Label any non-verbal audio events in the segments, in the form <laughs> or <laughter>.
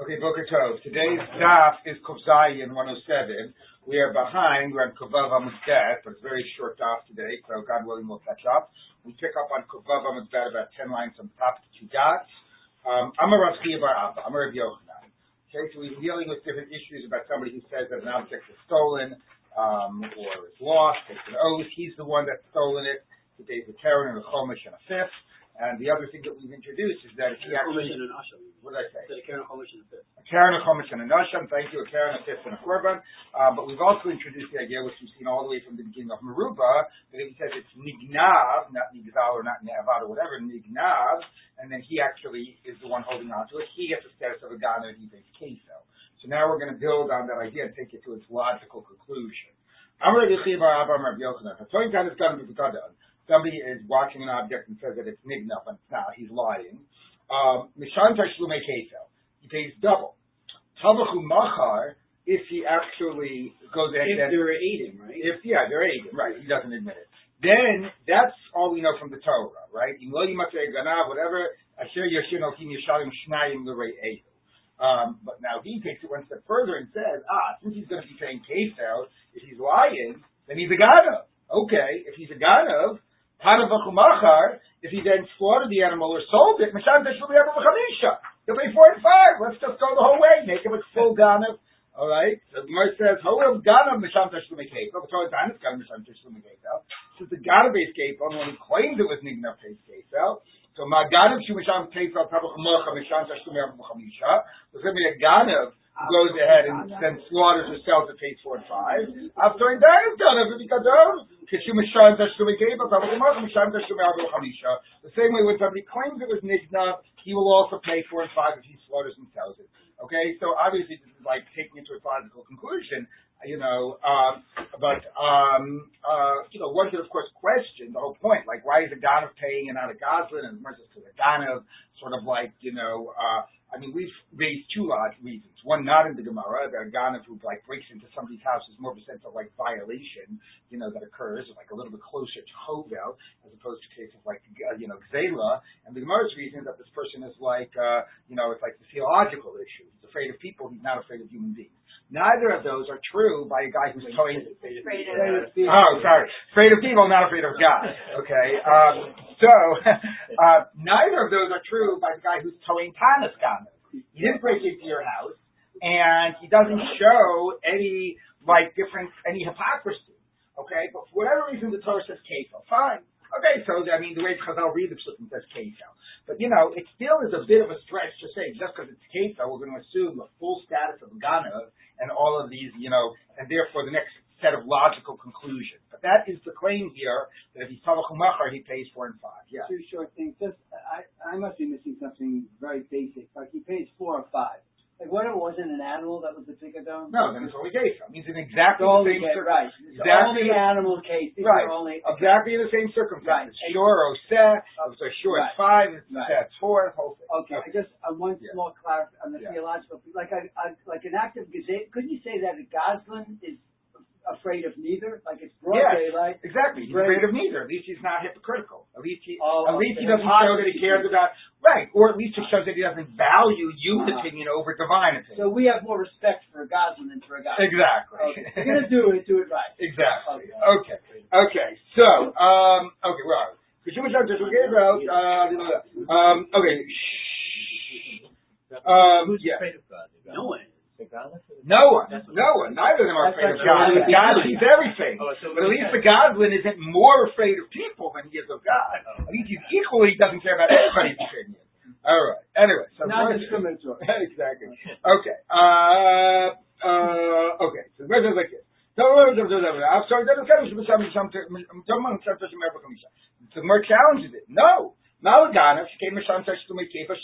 Okay, Boker Tov. Today's daf is Kovzayin 107. We are behind. We're on Kovav Amudbet, but it's a very short daf today, so God willing we'll catch up. We pick up on Kovav Amudbet about 10 lines from top to two dots. Um, I'm a Rav Bar Abba. I'm a Rav Yochanan. Okay, so we're dealing with different issues about somebody who says that an object is stolen um, or is lost, takes an oath. He's the one that's stolen it. He pays a Keren and a Chomish and a fifth. And the other thing that we've introduced is that if he actually, what did I say? A Keren, a Chomish, and a fifth. A Keren, a Chomish, and a Nasham. Thank you. A Keren, a fifth, and a Korban. Uh, but we've also introduced the idea, which we've seen all the way from the beginning of Meruba, that he says it's Nignav, not Nigzal or not Ne'avad or whatever, Nignav, and then he actually is the one holding on to it, he gets the status of a Gana and he Keso. So now we're going to build on that idea and take it to its logical conclusion. Amr Yechiva Abba Rav Yochanan. Somebody is watching an object and says that it's nigna, but it's not. He's lying. Um, Mishan Tashlume Kefel. He pays double. Tavachu Machar, if he actually goes ahead If they're aiding, right? if yeah, they're aiding, right? He doesn't admit it. Then that's all we know from the Torah, right? Whatever. Asher Yashin Okim Yishalim Shnayim L'Rei Ehu. Um, but now he takes it one step further and says, ah, since he's going to be paying Kefel, if he's lying, then he's a Ganav. Okay, if he's a Ganav, Hanavachumachar, if he then slaughtered the animal or sold it, Mashan Teshuvah Chamisha. He'll pay four and five. Let's just go the whole way. Make him a full Ganav. All right. So the Gemara says, "However, Ganav Misham Teshuvah Kate." But Torah Ganav Ganav Misham Teshuvah Kate. Since the Ganav Kate, only one who claimed it was Nignav Kate. So my Ganav Shumisham Kate Tavachumachar Misham Teshuvah Chamisha. There's going to be a Ganav goes ahead and then slaughters sells it, pays four and five. After in Ganav Ganav because of the same way when somebody claims it was nigna, he will also pay four and five if he slaughters and sells it. Okay, so obviously this is like taking it to a logical conclusion, you know. Um, but um, uh, you know, one could of course question the whole point, like why is a Ganav paying and not a Gazlan, and versus to the Ganav, sort of like you know. Uh, I mean, we've raised two large reasons. One, not in the Gemara, that a Ganav who like breaks into somebody's house is more of a sense of like violation, you know, that occurs, like a little bit closer to Hovel, as opposed to cases like, uh, you know, Xela. And the Gemara's reason that this person is like, uh, you know, it's like the theological issue. He's afraid of people, he's not afraid of human beings. Neither of those are true by a guy who's towing. Afraid of people. Oh, sorry. Afraid of people, not afraid of God. Okay. Um, so, <laughs> uh, neither of those are true by the guy who's towing Tanis Ganav. He didn't break into your house, and he doesn't show any, like, difference, any hypocrisy. Okay? But for whatever reason, the Torah says Kefel. Fine. Okay, so, I mean, the way Chazal read the Psukim says Kefel. But, you know, it still is a bit of a stretch to say, just because it's Kefel, we're going to assume the full status of Ganav and all of these, you know, and therefore the next set of logical conclusions. But that is the claim here that if he's Tavachumachar, he pays four and five. Yeah. Two short things. Just, I, I must be missing something very basic. Like he pays four or five. Like what it wasn't an animal that was the pikadon? No, then it's only Kefel. It means in exactly The same case, right. It's Exactly. only animal case. These Right. only Exactly the same circumstances. Right. Sure, or set. So sure, it's five. It's Right. set, four. Whole thing. Okay, I just uh, one Yeah. small clarification on the Yeah. theological. Like a, a like an active gazette. Couldn't you say that a gazlan is afraid of neither? Like it's broad Yes. daylight. Exactly. He's Right. afraid of neither. At least he's not hypocritical. At least he, Oh, at least he doesn't show that he cares about right, or at least it shows that he doesn't value human Uh-huh. opinion over divine opinion. So we have more respect for a gazlan than for a gazlan. exactly. Okay. If you're gonna do it, do it right. exactly. Okay. Okay. Okay. So, um, okay, where are we? Consumer charges we gave out. Uh, um, okay. Shh. Um, Who's yeah. afraid of God? No one. No one. No one. Neither of them are afraid of God. you're But God sees everything. Oh, so But at least the Gazlan isn't more afraid of people than he is of God. At least he's equally doesn't care about anybody's opinion. All right. Anyway, so Not discriminatory. <laughs> exactly. Okay. Uh, uh, okay. So the question is like this. So I'm sorry. that is kind of some- some- some- So more challenges it. No. Malaganav came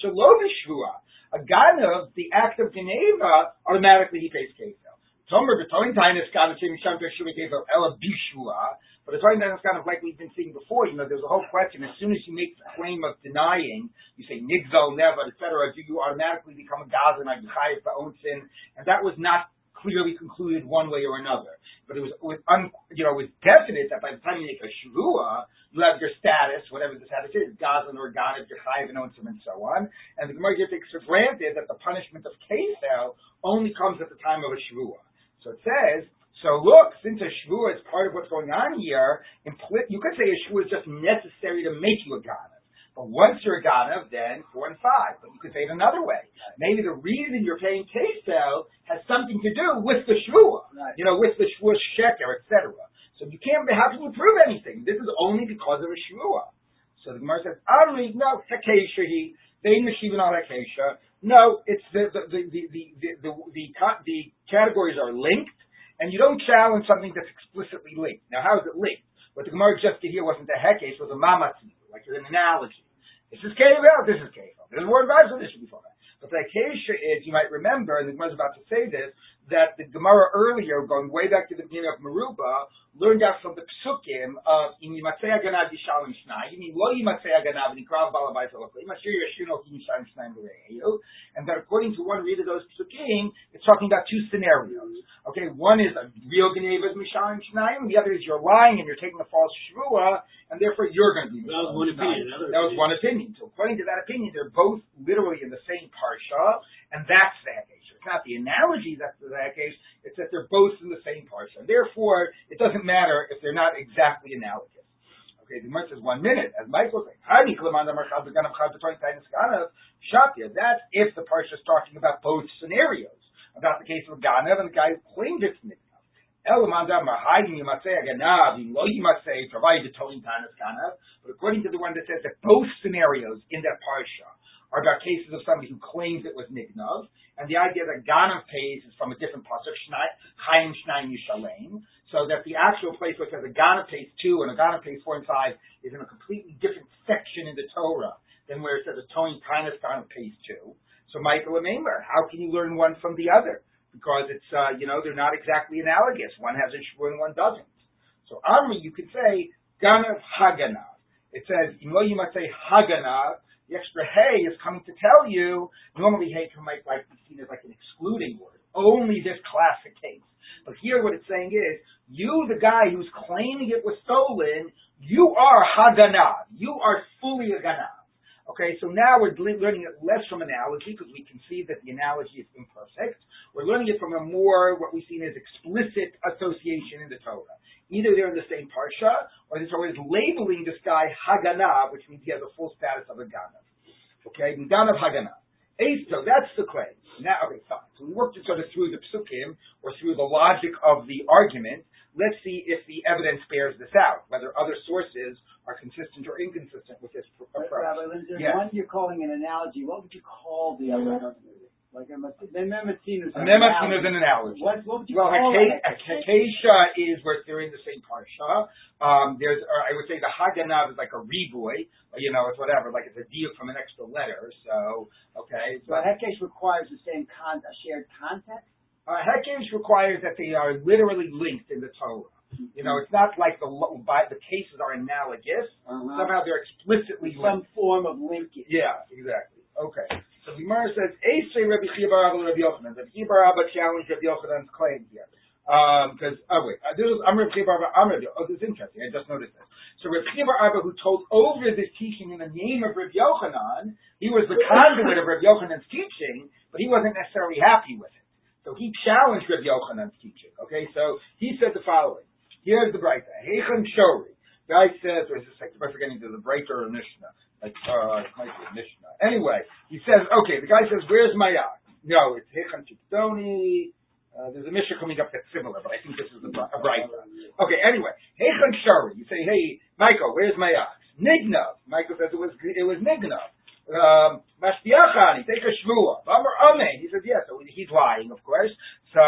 Shalom Shvua. A Ganav, the act of Geneva, automatically he pays Kefel. Tomer b'toin tainis Ganav came Misham Shvua Kefel Ela Bishvua. But the Torah is kind of like we've been seeing before. You know, there's a whole question. As soon as you make the claim of denying, you say nigzal, never, etc., do you automatically become a gazan, like chayiv own sin? And that was not clearly concluded one way or another. But it was, with un, you know, it was definite that by the time you make a shvua, you have your status, whatever the status is, gazan or ganav, yechayiv, and and so on. And the Gemara takes for granted that the punishment of kefel only comes at the time of a shvua. So it says, so look, since a shvua is part of what's going on here, impl- you could say a shvua is just necessary to make you a ganav. But once you're a Ghanav, then four and five. But you could say it another way. Maybe the reason you're paying case has something to do with the Shvuah, right. you know, with the Shvuah sheker, etc. So you can't. How can you prove anything? This is only because of a Shvuah. So the Gemara says, Amri, no, hakesha he. They machine on hakesha. No, it's the the the the the the, the, the, the categories are linked, and you don't challenge something that's explicitly linked. Now, how is it linked? What the Gemara just did here wasn't a hekesh, was a mamatzi, like an analogy. This is Kevel, this is Kevel. There's a word vibes, this should be fine. But the Acacia is, you might remember, and the Gemara is about to say this, that the Gemara earlier, going way back to the beginning of Meruba, learned out from the psukim of Im Yimatzei Aganav Yishalim Shnai, Im Lo Yimatzei Aganav Nikrav Balabais Alakli, Mashir Yashino Yishalim Shnai L'Re'eyu, and that according to one read of those psukim, it's talking about two scenarios. Okay, one is a real Geneva Mishalim Shnai, and the other is you're lying and you're taking a false shvua, and therefore you're going to be That was one opinion. That was one opinion. So according to that opinion, they're both literally in the same parsha, and that's the Hekesh. It's not the analogy that's the Hekesh, it's that they're both in the same parsha. Therefore, it doesn't matter if they're not exactly analogous. Okay, the Gemara says one minute. As Michael said. That's if the parsha is talking about both scenarios, about the case of Ganav and the guy who claimed it's Ganav. But according to the one that says that both scenarios in that parsha are about cases of somebody who claims it was Nignav, and the idea that Ganav pays is from a different pasuk, Chaim Shnayim Yishalem, so that the actual place where it says a Ganav pays two and a Ganav pays four and five is in a completely different section in the Torah than where it says a Tolim Tanas Ganav pays two. So Michael and Maimer, how can you learn one from the other? because it's uh, you know they're not exactly analogous. One has a shvur and one doesn't. So Amri, you could say ganav haganav. It says you know you might say haganav. The extra hey is coming to tell you. Normally hey can might like be seen as like an excluding word. Only this classic case. But here what it's saying is you, the guy who's claiming it was stolen, you are haganav. You are fully a ganav. Okay, so now we're learning it less from analogy because we can see that the analogy is imperfect. We're learning it from a more, what we've seen as explicit association in the Torah. Either they're in the same parsha, or the Torah is labeling this guy Haganav, which means he has a full status of a Ganav. Okay, Ganav Haganav. So that's the claim. Now, okay, fine. So we worked it sort of through the psukim, or through the logic of the argument. Let's see if the evidence bears this out, whether other sources are consistent or inconsistent with this approach. Rabbi Linzer, Yes. one you're calling an analogy. What would you call the other? Like a mas- Mematin is A Mematin is an analogy. What, what would you Well, call Hake- it? Acacia is where they're in the same parsha. Um, there's, or I would say the Haganav is like a reboy, you know, it's whatever, like it's a deal from an extra letter. So, okay. So Hekesh requires the same con, a shared context. Uh, Hekesh requires that they are literally linked in the Torah. You know, it's not like the by, the cases are analogous. Uh-huh. Somehow they're explicitly Some linked. form of linkage. Yeah, exactly. Okay. So the Gemara says, Esrei Rabbi Chia Bar Abba Rabbi Yochanan. Rabbi Chia Bar Abba challenged Rabbi Yochanan's claim here. Because, oh wait, uh, this was, I'm Rabbi Chia Bar Abba, I'm Rabbi Oh, this is interesting. I just noticed this. So Rabbi Chia Bar Abba, who told over this teaching in the name of Rabbi Yochanan, he was the <laughs> conduit of Rabbi Yochanan's teaching, but he wasn't necessarily happy with it. So he challenged Rabbi Yochanan's teaching. Okay, so he said the following. Here's the Breita. Heichem Shori. Guy says, or is this am I forgetting, a Breita or a Mishnah? Like, uh, it might be a Mishnah. Anyway, he says, okay, the guy says, where's my yak? No, it's Heichem Chiptoni. Uh, there's a Mishnah coming up that's similar, but I think this is a, a Breita. Okay, anyway, Heichem Shori. You say, hey, Michael, where's my ox? Nignav. Michael says it was, it was Nignav. Um, Mashtiachani, take a shmua. Amar Amen. He says, yes. So he's lying, of course. So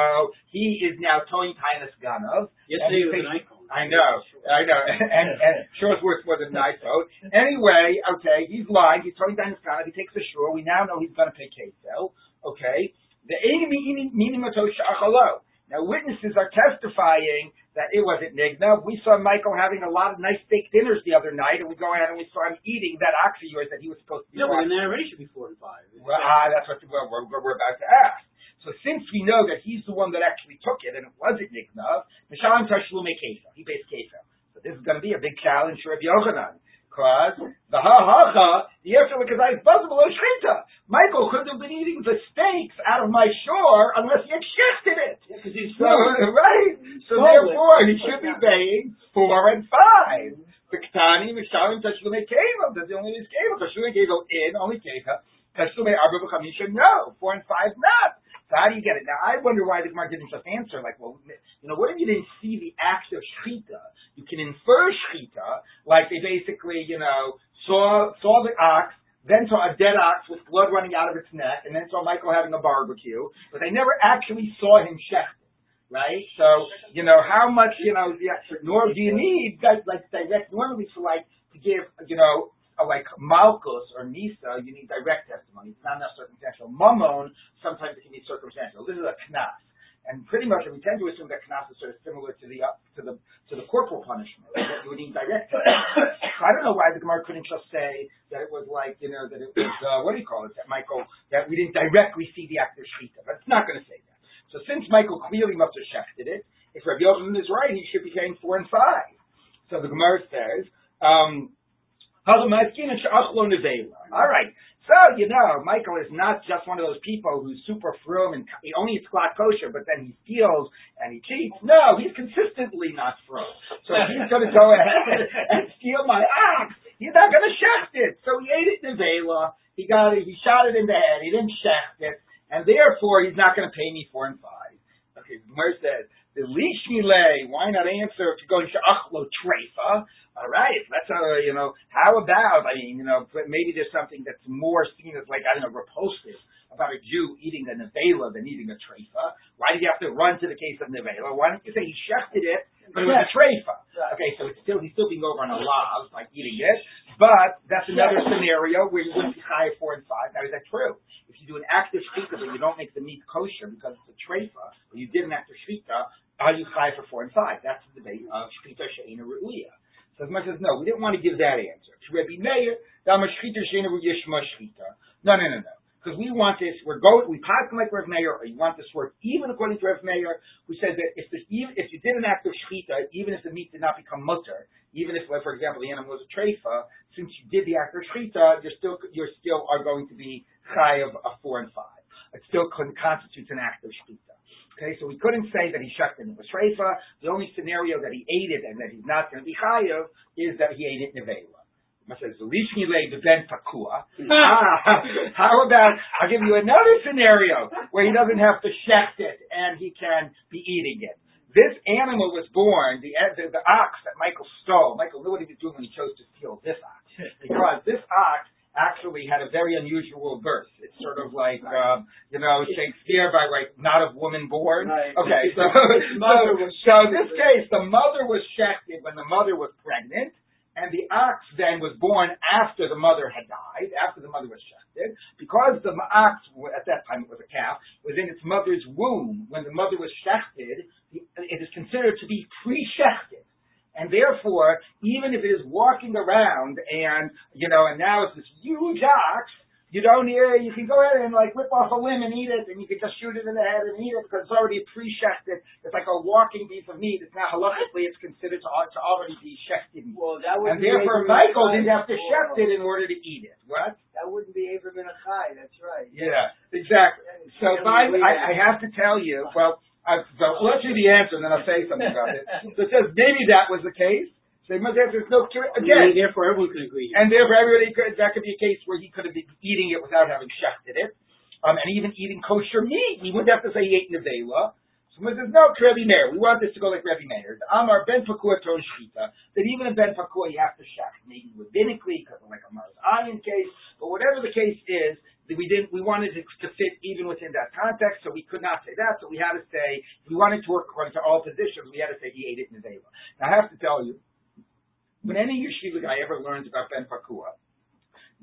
he is now towing Tainus Ganov. Yesterday And was he an icon. I know, I know, and, and sure it's worth more than an iPhone. Anyway, okay, he's lying. He's towing Tainus Ganov. He takes the shore. We now know he's going to pay Kefel. Okay. The meaning Shachalo. Now witnesses are testifying that it wasn't Nigna. We saw Michael having a lot of nice steak dinners the other night, and we go ahead and we saw him eating that ox of yours that he was supposed to be No, but watching. the narration should be four and five. Well, ah, that's what we're, we're, we're about to ask. So So since we know that he's the one that actually took it and it wasn't Nignav, Mishalim Tashlume Kesa. He based Kesa. So this is going to be a big challenge for Rabbi Yochanan. Because the ha ha ha, the answer because I possible shchita. Michael couldn't have been eating the steaks out of my shore unless he had shechted it. Yeah, he's So, right. So Stole therefore, he should be paying four and five. Viktani, Mishalim, Tashlume Kevel. That's the only is Kevel. Tashlume Kevel in, only Keva. Tashlume Arba B'chamisha, no. Four and five, not. So how do you get it? Now, I wonder why the Gemara didn't just answer, like, well, know, what if you didn't see the act of shchita? You can infer shchita, like they basically, you know, saw, saw the ox, then saw a dead ox with blood running out of its neck, and then saw Michael having a barbecue, but they never actually saw him shechted, right? So, you know, how much, you know, nor do you need, that, like, direct, normally for, like, to give, you know, like Malchus or Nisa, you need direct testimony. It's not enough circumstantial. Mammon, sometimes it can be circumstantial. This is a knas. And pretty much, we tend to assume that knas is sort of similar to the uh, to the to the corporal punishment. That you would need direct. I don't know why the Gemara couldn't just say that it was like you know that it was uh, what do you call it that Michael that we didn't directly see the act of shechita, but it's not going to say that. So since Michael clearly must have shechted it, if Rabbi Yochanan is right, he should be paying four and five. So the Gemara says. Um, all right. So, you know, Michael is not just one of those people who's super frum and he only eats flat kosher, but then he steals and he cheats. No, he's consistently not frum. So he's going to go <laughs> ahead and steal my ox, he's not going to shecht it. So he ate it in Nevela. He got it, he shot it in the head. He didn't shecht it. And therefore, he's not going to pay me four and five. Okay, Gemara says, why not answer if you're going to achlo treifa? All right, let's uh, you know, how about I mean, you know, maybe there's something that's more seen as like I don't know, repulsive about a Jew eating a nevela than eating a treifa. Why did you have to run to the case of nevela? Why don't you say he shechted it, but it was a treifa? Okay, so it's still he's still being over on a lav, like eating it, but that's another scenario where you wouldn't be high four and five. Now is that true? If you do an active shechita, but you don't make the meat kosher because it's a treifa, or you did an active shechita, are you high for four and five? That's the debate of shechita she'ena ru'uya. So as much as no, we didn't want to give that answer. To Rabbi Meir, Dama Shchita Shena Yishma Shchita. No, no, no, no. Because we want this, we're going, we pass like Rav Meir, or you want this work even according to Rav Meir, who said that if the, even if you did an act of shchita, even if the meat did not become mutter, even if, like, for example, the animal was a treifa, since you did the act of shchita, you're still you're still are going to be chai of a four and five. It still constitutes an act of shchita. Okay, so we couldn't say that he shut it in the Shreifa. The only scenario that he ate it and that he's not going to be chayav is that he ate it in Nevela. says, Lishni lay the ben pakua. Ah, <laughs> how about, I'll give you another scenario where he doesn't have to shecht it and he can be eating it. This animal was born, the, the, the ox that Michael stole. Michael knew what he was doing when he chose to steal this ox. <laughs> Because this ox actually had a very unusual birth. It's sort of like, um, you know, Shakespeare by like not of woman born. Right. Okay, so, <laughs> so, so in this case, the mother was shechted when the mother was pregnant, and the ox then was born after the mother had died, after the mother was shechted, because the ox, at that time it was a calf, was in its mother's womb when the mother was shechted, it is considered to be pre-shechted. And therefore, even if it is walking around and, you know, and now it's this huge ox, you don't hear, you can go ahead and like rip off a limb and eat it, and you can just shoot it in the head and eat it because it's already pre-shechted. It's like a walking piece of meat. It's now halachically, it's considered to, to already be shechted. Well, that would And therefore, Michael didn't have to shecht it in order to eat it. What? That wouldn't be Abram in a chai. That's right. Yeah, exactly. So I, I, I have to tell you, well, I, so let's do the answer and then I'll say something about it. So it says maybe that was the case. So it must have, there's no, again, Therefore, everyone can agree. and therefore everybody could, that could be a case where he could have been eating it without having shechted it. Um, and even eating kosher meat. He wouldn't have to say he ate nevela. Someone says, no, Rebbe Meir. We want this to go like Rebbe Meir. The Amar ben Pakua ton shita. That even in ben Pakua you have to shecht. Maybe rabbinically, because of like a Mars Ayin case. But whatever the case is, we didn't, we wanted it to fit even within that context, so we could not say that, so we had to say, if we wanted to work according to all positions, we had to say he ate it in nevela. Now I have to tell you, when any yeshiva guy ever learns about Ben Pakua,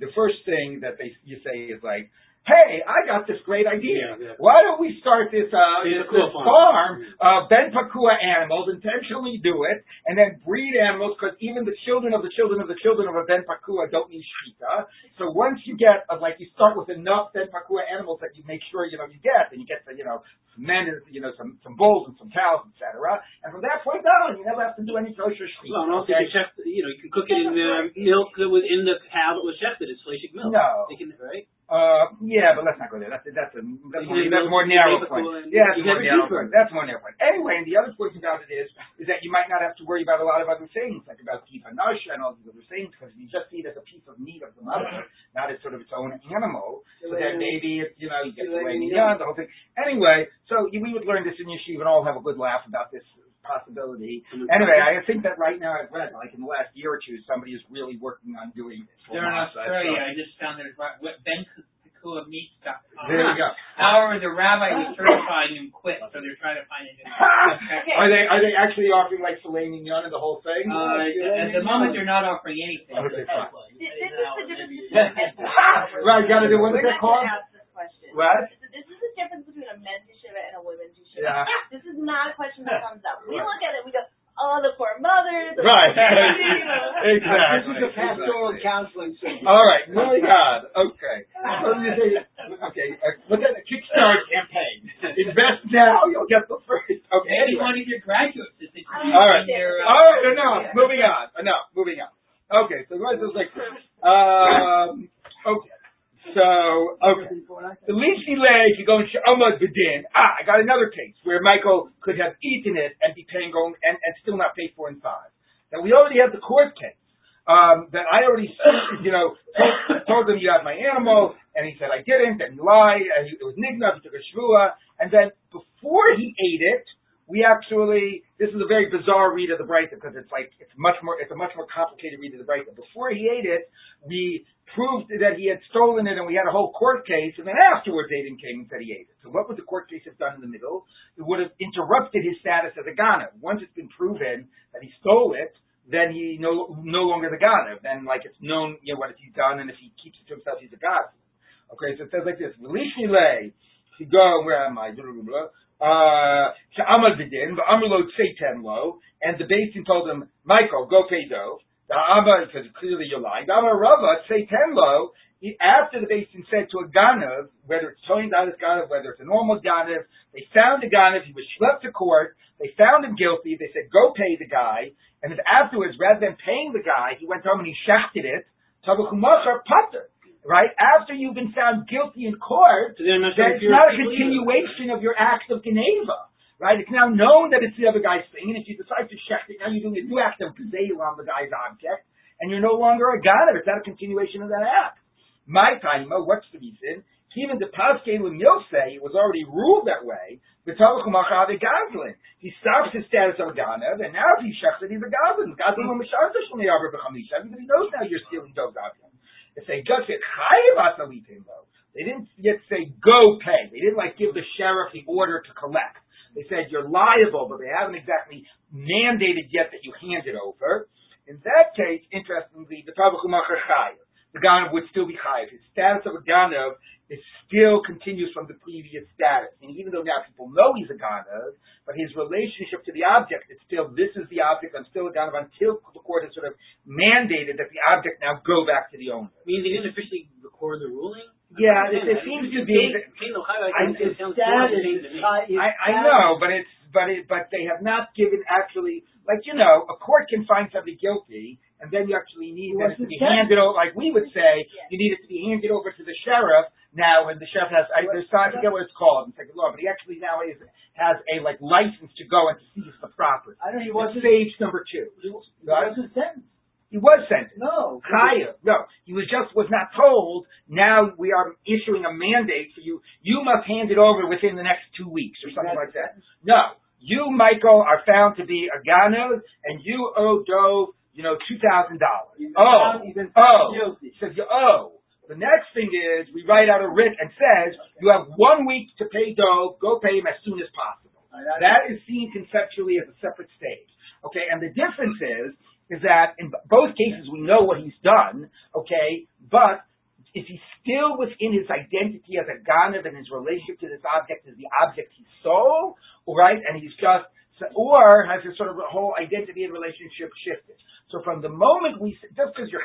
the first thing that they you say is like, hey, I got this great idea. Yeah, yeah. Why don't we start this, uh, this, this farm. of Ben Pakua animals, intentionally do it, and then breed animals, because even the children of the children of the children of a Ben Pakua don't need Shita. So once you get, uh, like, you start with enough Ben Pakua animals that you make sure, you know, you get, and you get the, you know, some men, and, you know, some, some bulls and some cows, etc. And from that point on, you never have to do any kosher Shita. Well, and also okay? you can chef, you know, you can cook it in uh, milk that was in the cow that was chefed. It's fleishik milk. No. Can, right? Uh, yeah, but let's not go there. That's that's a that's, more, that's more narrow point. and- Yeah, that's more narrow point. That's more narrow point. Anyway, and the other point about it is is that you might not have to worry about a lot of other things, like about nasha and all these other things, because you just see it as a piece of meat of the mother, not as sort of its own animal. So then maybe it's you know you get the way young, the whole thing. Anyway, so we would learn this in yeshiva and all have a good laugh about this possibility. Anyway, I think that right now I've read like in the last year or two somebody is really working on doing this. They're in Australia. I just found their BenKakuaMeats.com. There you go. However, the rabbi was certifying him quit, so they're trying to find a new. <laughs> Are they are they actually offering like filet mignon and the whole thing? Uh, at the moment, they're not offering anything. Okay, fine. This is the difference <laughs> between right, gotta do what's that called? to ask this question. What? This is the difference between a men's yeshiva and a women's yeshiva. Yeah. <laughs> This is not a question that comes up. We look at it, we go, oh, the poor mothers. Right. <laughs> you <laughs> know. exactly. This is a pastoral counseling service. All right, my God. Okay. So okay, uh, look at the Kickstarter campaign. Invest now, you'll get the first. Okay. Maybe Anyway. one of your graduates is All right. Their, uh, All right. enough. Moving on. Enough. Moving on. Okay, so the rest is like this. Um, okay. So, okay. The leafy leg, you go and Amad Vidin. Ah, I got another case where Michael could have eaten it and be paying going and, and still not pay four and five. Now we already have the court case. Um, that I already, you know, told, told him you have my animal, and he said I didn't, and he lied, and he, it was nignav, he took a shvua, and then before he ate it, we actually, this is a very bizarre read of the Breita because it's like, it's much more, it's a much more complicated read of the Breita. Before he ate it, we proved that he had stolen it and we had a whole court case and then afterwards Aiden came and said he ate it. So what would the court case have done in the middle? It would have interrupted his status as a Ghana. Once it's been proven that he stole it, then he no no longer the Ghana. Then like it's known, you know, what he's done and if he keeps it to himself, he's a God. Okay, so it says like this, Release me lay. Go, where am I? Uh, to Amal Bidin, but Amalo Satan lo, and the beis din told him, Michael, go pay Dov. The Abba, because clearly you're lying. The Amar Rava, Satan lo, after the beis din said to a Ganav, whether it's Tony Dalis Ganav, whether it's a normal Ganav, they found the Ganav, he was schlepped to court, they found him guilty, they said, go pay the guy, and then afterwards, rather than paying the guy, he went home and he shafted it, Tabakumachar Pater. Right? After you've been found guilty in court, So it's not a continuation of your act of Geneva. Right? It's now known that it's the other guy's thing, and if you decide to check it, now you're doing a new act of Gezeil on the guy's object, and you're no longer a God. It's not a continuation of that act. My time, what's the reason? Even the Paske say it was already ruled that way. Goblin. He stops his status of Ganav, and now if he shechs it, he's a Gavin. Everybody knows now you're stealing of him. If they just said chayiv they didn't yet say go pay. They didn't like give the sheriff the order to collect. They said you're liable, but they haven't exactly mandated yet that you hand it over. In that case, interestingly, the tabachumacher chayiv. The ganav would still be chayiv. His status of a ganav is still continues from the previous status. And even though now people know he's a ganav, but his relationship to the object is still this is the object. I'm still a ganav until the court has sort of mandated that the object now go back to the owner. I mean, they didn't officially record the ruling? Yeah, it, it seems to be. pay- pay no high- I- it His sounds status more is to me. high- his I, I know, but it's but it but they have not given actually like you know a court can find somebody guilty and then you actually need He it to be handed over like we would say you need it to be handed over to the sheriff now when the sheriff has I, there's I forget what it's called in second law but he actually now is has a like license to go and to seize the property. I don't know, he wasn't, stage number two. he Right? wasn't sentenced. He was sent. No. Chaya. No, he was just was not told. Now we are issuing a mandate for you. You must hand it over within the next two weeks or something like that. No, you, Michael, are found to be a gano, and you owe Dov, you know, two thousand dollars. Oh, oh. guilty. He says you owe. The next thing is we write out a writ and says you have one week to pay Dov. Go pay him as soon as possible. That is seen conceptually as a separate stage. Okay, and the difference is, is that in both cases we know what he's done, okay, but if he's still within his identity as a ganav and his relationship to this object is the object he stole, right? And he's just, or has his sort of whole identity and relationship shifted. So from the moment we, just because you're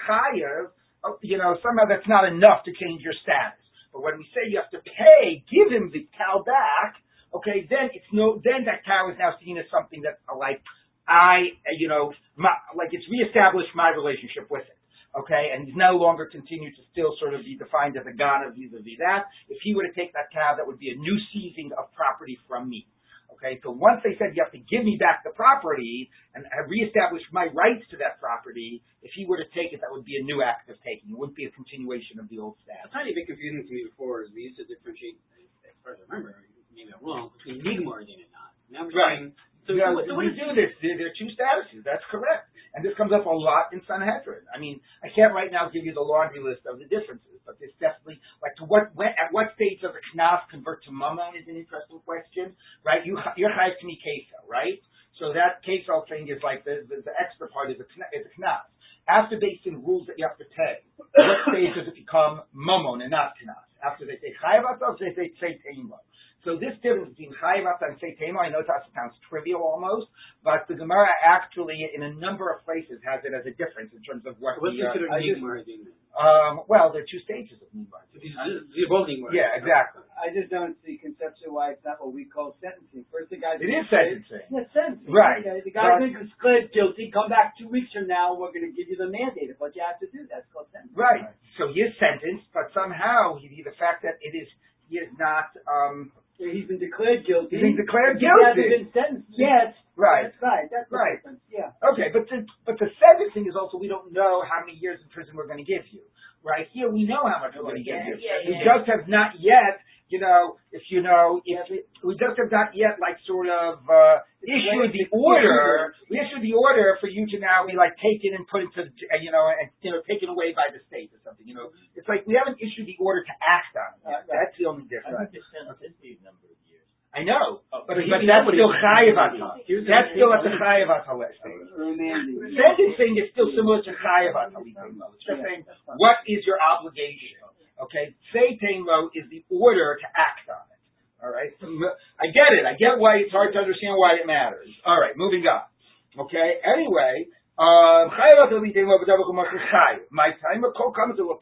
uh, you know, somehow that's not enough to change your status. But when we say you have to pay, give him the cow back, okay, then it's no, then that cow is now seen as something that, uh, like, I, uh, you know, my, like it's reestablished my relationship with it. Okay, and he's no longer continued to still sort of be defined as a Ghana vis-a-vis that. If he were to take that cow, that would be a new seizing of property from me. Okay, so once they said you have to give me back the property and have reestablished my rights to that property, if he were to take it, that would be a new act of taking. It wouldn't be a continuation of the old A status. tiny bit confusing to me before is we used to differentiate, as far as I remember, maybe I'm wrong, between nigmar and not. Now we're Right. saying, so, yeah, so, so we do this. There, there are two statuses. That's correct. And this comes up a lot in Sanhedrin. I mean, I can't right now give you the laundry list of the differences, but there's definitely like to what when, at what stage does a knas convert to mammon is an interesting question, right? You you're chayiv to me queso, right? So that queso thing is like the, the the extra part is a is a knas. After based in rules that you have to pay, what stage does it become mammon and not knas? After they say chayiv they say say teimah. So this difference between Chayivat and Seitema, I know that sounds trivial almost, but the Gemara actually, in a number of places, has it as a difference in terms of what what's the, uh, considered I just- nigmar um, well, there are two stages of Nimar. These these are both nigmar. Yeah, exactly. I just don't see conceptually why it's not what we call sentencing. First, the guy's It is sentencing. Yeah, sentencing. Right. Okay, The guy's But- been declared guilty. Come back two weeks from now. We're going to give you the mandate of what you have to do. That's called sentencing. Right. So he is sentenced, but somehow he, the fact that it is, he is not, um, So he's been declared guilty. He's been declared guilty. He hasn't been sentenced yet. Right. That's right. That's Right. Yeah. Okay, but the but the sentencing is also we don't know how many years in prison we're going to give you. Right here, we know how much we're going to give you. Yeah, we yeah. just have not yet, you know, if you know, if we, we just have not yet, like, sort of uh, issued the order. We issued the order for you to now be like taken and put into, the, uh, you know, and you know, taken away by the state or something. You know, it's like we haven't issued the order to act on it. yet. Uh, That's the only difference. a number of years. I know, Oh, but, but but he- that's still he- chayiv Here's the- That's still at the chayiv stage. Remanding. Sentencing is still similar to chayav It's just saying, what is your obligation? Okay, Seitain lo is the order to act on it. All right, I get it. I get why it's hard to understand why it matters. All right, moving on. Okay, anyway, uh, chayav my time of kol comes to a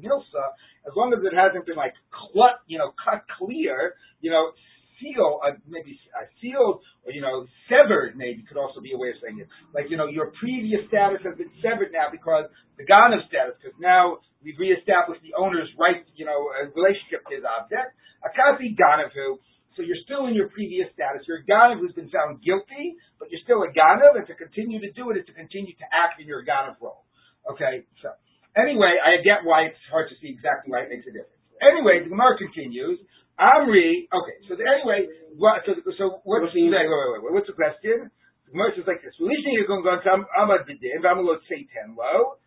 milsa, as long as it hasn't been like clut, you know, cut clear, you know, seal, uh, maybe uh, sealed, or you know, severed. Maybe could also be a way of saying it. Like you know, your previous status has been severed now because the Ganav status, because now we've reestablished the owner's right, you know, uh, relationship to his object. Akasi Ganavu. So you're still in your previous status. You're a Ganav who's been found guilty, but you're still a Ganav, and to continue to do it is to continue to act in your Ganav role. Okay, so anyway, I get why it's hard to see exactly why it makes a difference. Anyway, the Gemara continues. Amri, okay, so the, anyway, what, so, so what's, What's the- wait, wait, wait, what's the question? The Gemara says like this. Lishni you're going to go to Amad B'din, V'amalot Seitan Lo.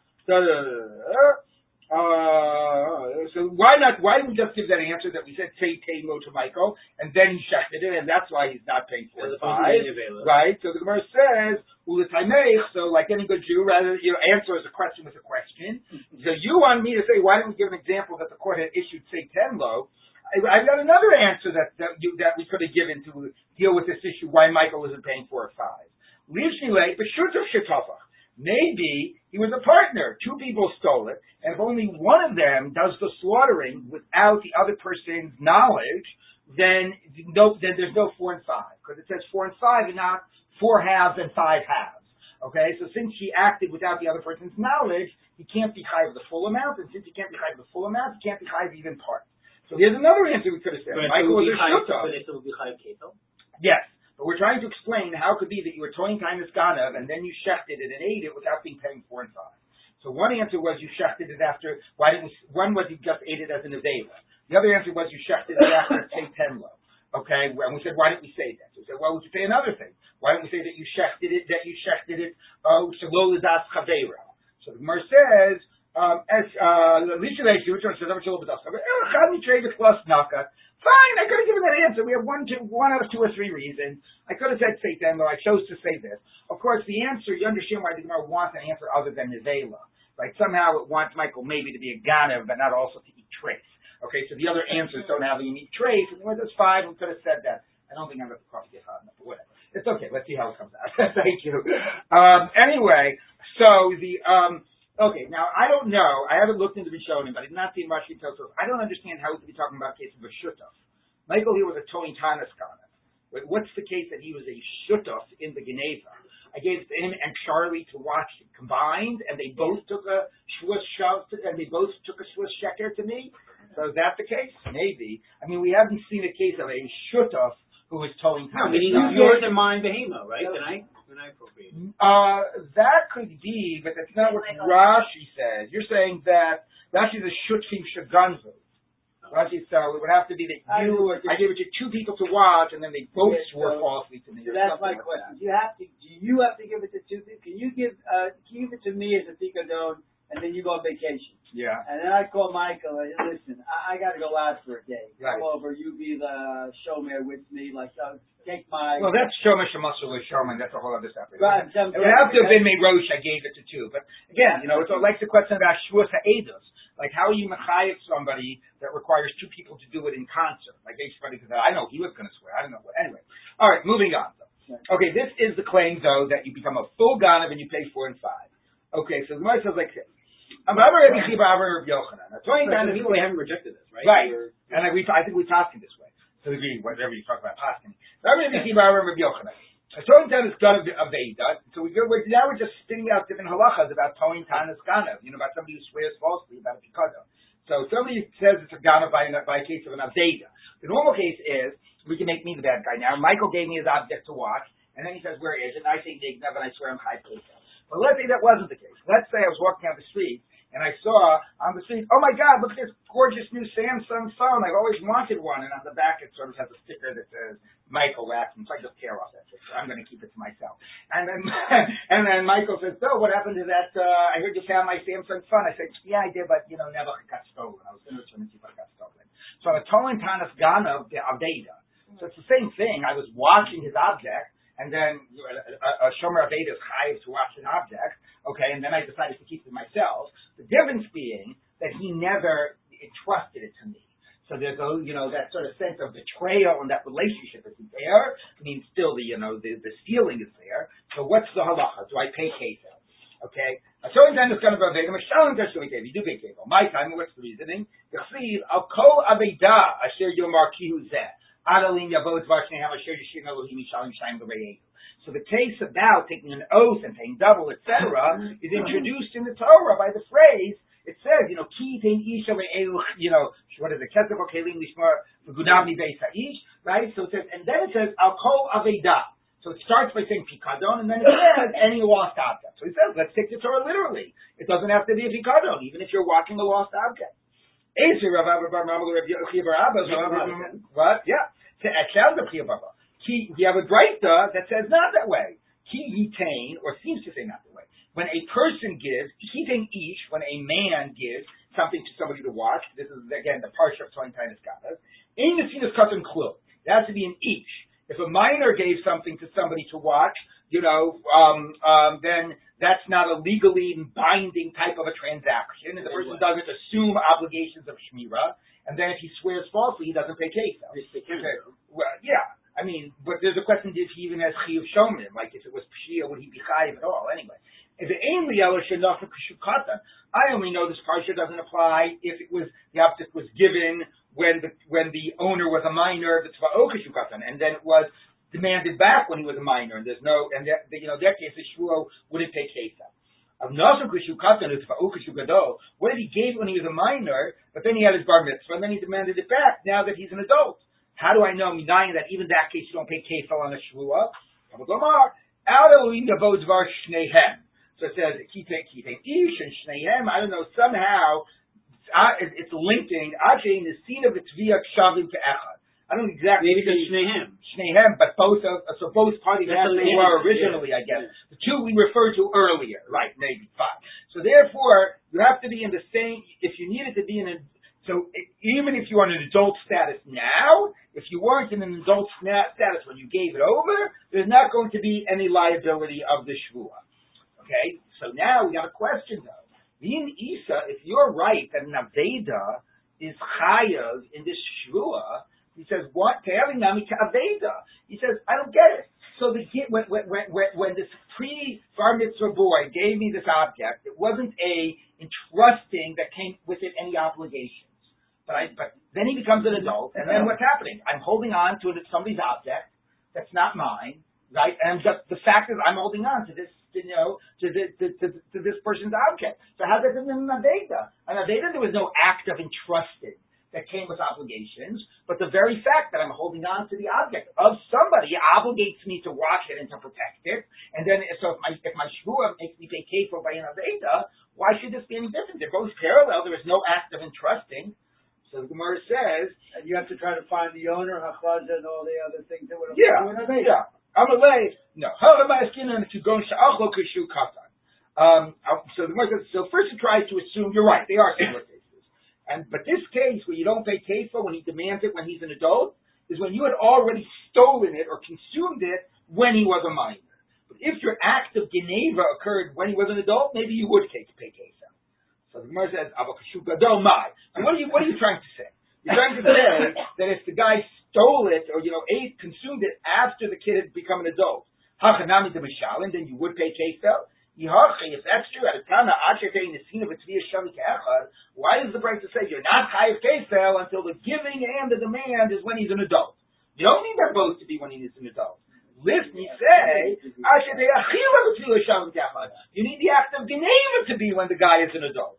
Uh, so why not? Why didn't we just give that answer that we said say Lo to Michael, and then he shechted it, and that's why he's not paying for it. Five, right? So the Gemara says Ulitameich. So like any good Jew, rather you know answer as a question with a question. <laughs> So you want me to say why didn't we give an example that the court had issued say Lo? I've got another answer that that, you, that we could have given to deal with this issue why Michael isn't paying four or five. Livshnile b'shuto shetafach. Maybe he was a partner. Two people stole it, and if only one of them does the slaughtering without the other person's knowledge, then no, then there's no four and five because it says four and five and not four halves and five halves. Okay, so since he acted without the other person's knowledge, he can't be of the full amount, and since he can't be of the full amount, he can't be of even part. So here's another answer we could have said. But Michael was a high- shuto. but it would be high keto. Yes, but we're trying to explain how it could be that you were toying as Ganav and then you shechted it and ate it without being paying four and five. So one answer was you shechted it after. Why didn't we? One was you just ate it as an avela. The other answer was you shechted it after say tenlo. Okay, and we said why didn't we say that? So we said, well, we could say another thing. Why didn't we say that you shechted it? That you shechted it? Oh, shalolazas chavera. So the Gemara says. Um, uh, naka. Fine, I could have given that answer. We have one, two, one out of two or three reasons. I could have said say Satan, though I chose to say this. Of course, the answer, you understand why the Gemara wants an answer other than Nevela. right? Somehow it wants Michael maybe to be a ganav, but not also to eat trace. Okay, so the other answers don't have you eat trace, and well, that's five, We could have said that. I don't think I'm going to coffee get hot enough, but whatever. It's okay. Let's see how it comes out. <laughs> Thank you. Um, anyway, so the um, okay. Now I don't know. I haven't looked into Rishonim, but I've not see Rashi Tosfos. I don't understand how we could be talking about a case of a shutaf. Michael here was a Tony Tanis what's the case that he was a shutaf in the Geneva? I gave it to him and Charlie to watch combined, and they both took a shvush shav, to- and they both took a shvush sheker to me. So is that the case? Maybe. I mean, we haven't seen a case of a shutaf who was towing No, meaning yours and mine, behemoth, right? Then I, I appropriate. Uh, that could be, but that's not what Rashi says. You're saying that Rashi is a shutfim shaganzu. Rashi, so it would have to be that you, know I gave it to two people to watch, and then they both Yeah, swore so- falsely to me. So that's my like question. that. You have to, do you have to give it to two people? Can you give, uh, give it to me as a pikadon and then you go on vacation? Yeah. And then I call Michael and listen, I, I gotta go out for a day. Right. Come over, you be the showman with me, like, uh, take my. Well, that's Muscle or Showman. That's a whole other separate. Right, It would have to have been Rosh. I gave it to two, but again, you know, it's like the question about Shvuas Ha'edos. Like, how are you mechayiv somebody that requires two people to do it in concert? Like, everybody could say, I know he was going to swear. I don't know what. Anyway, all right, moving on. Okay, this is the claim though that you become a full ganav and you pay four and five. Okay, so the Gemara says like this. I'm Rabbi Chiba Rabbi Rabbi Yochanan. Now, twenty So times people they haven't rejected this, right? Right. You're- and I, we, I think we talked in this way. So we, whatever you talk about Paskin. Rabbi Rabbi Chiba Rabbi Rabbi Yochanan. A towing time is gonna be of Veda. So we go, now we're just spinning out different halachas about towing time is ganav. You know, about somebody who swears falsely about a pikado. So somebody says it's a ganav by, by a case of an aveda. The normal case is we can make me the bad guy. Now Michael gave me his object to watch, and then he says, "Where is it?" And I say Nignav, and I swear I'm high. But let's say that wasn't the case. Let's say I was walking down the street and I saw on the street, oh my God, look at this gorgeous new Samsung phone. I've always wanted one. And on the back, it sort of has a sticker that says Michael Watson. So I just tear off that sticker. I'm going to keep it to myself. And then, <laughs> and then Michael says, Bill, what happened to that? Uh, I heard you found my Samsung phone. I said, yeah, I did, but you know, never got stolen. I was going to return it to you, but it got stolen. So I'm a Tolan Tanas Gana Aveda. So it's the same thing. I was watching his object. And then a, a Shomer Aveda is hired to watch an object, okay, and then I decided to keep it myself. The difference being that he never entrusted it to me. So there's a, you know, that sort of sense of betrayal and that relationship is there. I mean, still the, you know, the, the stealing is there. So what's the halacha? Do I pay kefa? Okay? A certain time is going to be a Mashalim Tashumi You do pay kefa. My time, what's the reasoning? Yachsiv, al kol aveda asher yomar kihu zeh. Adalin yavod varshneham asher yishin Elohim yishalim shayim b'rei so the case about taking an oath and paying double, etc., mm-hmm. is introduced in the Torah by the phrase. It says, you know, ki tein isha ve'eluch, you know, what is it? Kesef kelim lishmar v'gudav beis ha'ish, right? So it says, and then it says al kol aveda. So it starts by saying pikadon, and then it says any lost object. So he says, let's take the Torah literally. It doesn't have to be a pikadon, even if you're walking a lost object. Ezer Rav Abba Bar Mama Rav Yechiva Rabba, Rav Abba- What? Yeah. To Echel the Chiyababa. Ki, we have a Breita that says not that way. Ki yitain, or seems to say not that way. When a person gives, hitain ish, when a man gives something to somebody to watch, this is again the parsha of Toin Tainis Gatas, in the sinus custom clue. It has to be an ish. If a minor gave something to somebody to watch, you know, um, um, then that's not a legally binding type of a transaction, and the person doesn't assume obligations of shmira. And then if he swears falsely, he doesn't pay. Okay. Well, yeah. I mean, but there's a question if he even has chiyuv shomrim, like if it was pshia, would he be chayiv at all? Anyway, if it ain't liela shenach katan, I only know this parsha doesn't apply if it was the object was given when the when the owner was a minor, the tzva'o katan, and then it was demanded back when he was a minor, and there's no, and that, you know, that case the shvuo wouldn't pay kesa. What if he gave when he was a minor, but then he had his bar mitzvah, and then he demanded it back now that he's an adult? How do I know, Minayin, that even that case you don't pay kefal on a shvua? So it says, Kite Kite Ish and Shnehem, I don't know, somehow, uh, it's linking, Ajay in the scene of the Tviyah Kshavim to Echad. I don't exactly Maybe see- it's Shnehem. Shnehem, but both of, uh, so both parties That's they were originally, yeah. I guess. The two we referred to earlier, right? Maybe fine. So therefore, you have to be in the same. If you needed to be in a, so i- even if you're on an adult status now, if you weren't in an adult status when you gave it over, there's not going to be any liability of the shvua. Okay. So now we got a question though. V'in Isa, if you're right that an Aveda is chayav in this shvua, he says, what? Aveda. He says, I don't get it. So the kid, when, when, when, when this pre-bar mitzvah boy gave me this object, it wasn't a entrusting that came with it any obligations. But I, but then he becomes an adult, and then what's happening? I'm holding on to somebody's object that's not mine, right? And just the fact is, I'm holding on to this, you know, to this, to, to, to this person's object. So how's that different than an aveda? An aveda, there was no act of entrusting that came with obligations, but the very fact that I'm holding on to the object of somebody obligates me to watch it and to protect it. And then, so if my if my shvua makes me pay kefir by an aveda, why should this be any different? They're both parallel. There is no act of entrusting. So the Gemara says, And you have to try to find the owner, Hachazah, and all the other things that would have yeah, yeah. I'm a lay. No. Um, so the Gemara says, so first it tries to assume you're right. They are similar. And but this case where you don't pay kefel when he demands it when he's an adult is when you had already stolen it or consumed it when he was a minor. But if your act of geneva occurred when he was an adult, maybe you would pay pay kefel. So the Gemara says, "Avakashu gadol mai." So what are you what are you trying to say? You're trying to say that if the guy stole it or you know ate consumed it after the kid had become an adult, hachanami de mishalin, then you would pay kefel. If that's true, at a time why does the Brisa say you're not chayiv kefel until the giving and the demand is when he's an adult? You don't need that both to be when he's an adult. Listen, you say, you need the act of geneva to be when the guy is an adult.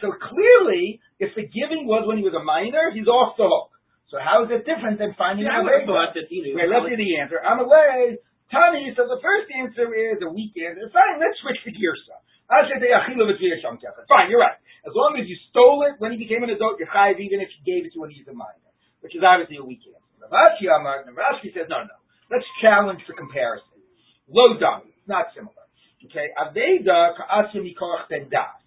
So clearly, if the giving was when he was a minor, he's off the hook. So how is it different than finding Yeah, out would have later? thought that, you know, Wait, let's see the answer. I'm away. Tani, so the first answer is a weak answer. Fine, let's switch to Girsa. Fine, you're right. As long as you stole it when he became an adult, you're chayiv even if you gave it to he's a minor, which is obviously a weak answer. Rav Ashi Amar, Rav Ashi says, no, no. Let's challenge the comparison. Low dummy, it's not similar. Okay, Aveda ka'asim mikorach ben das.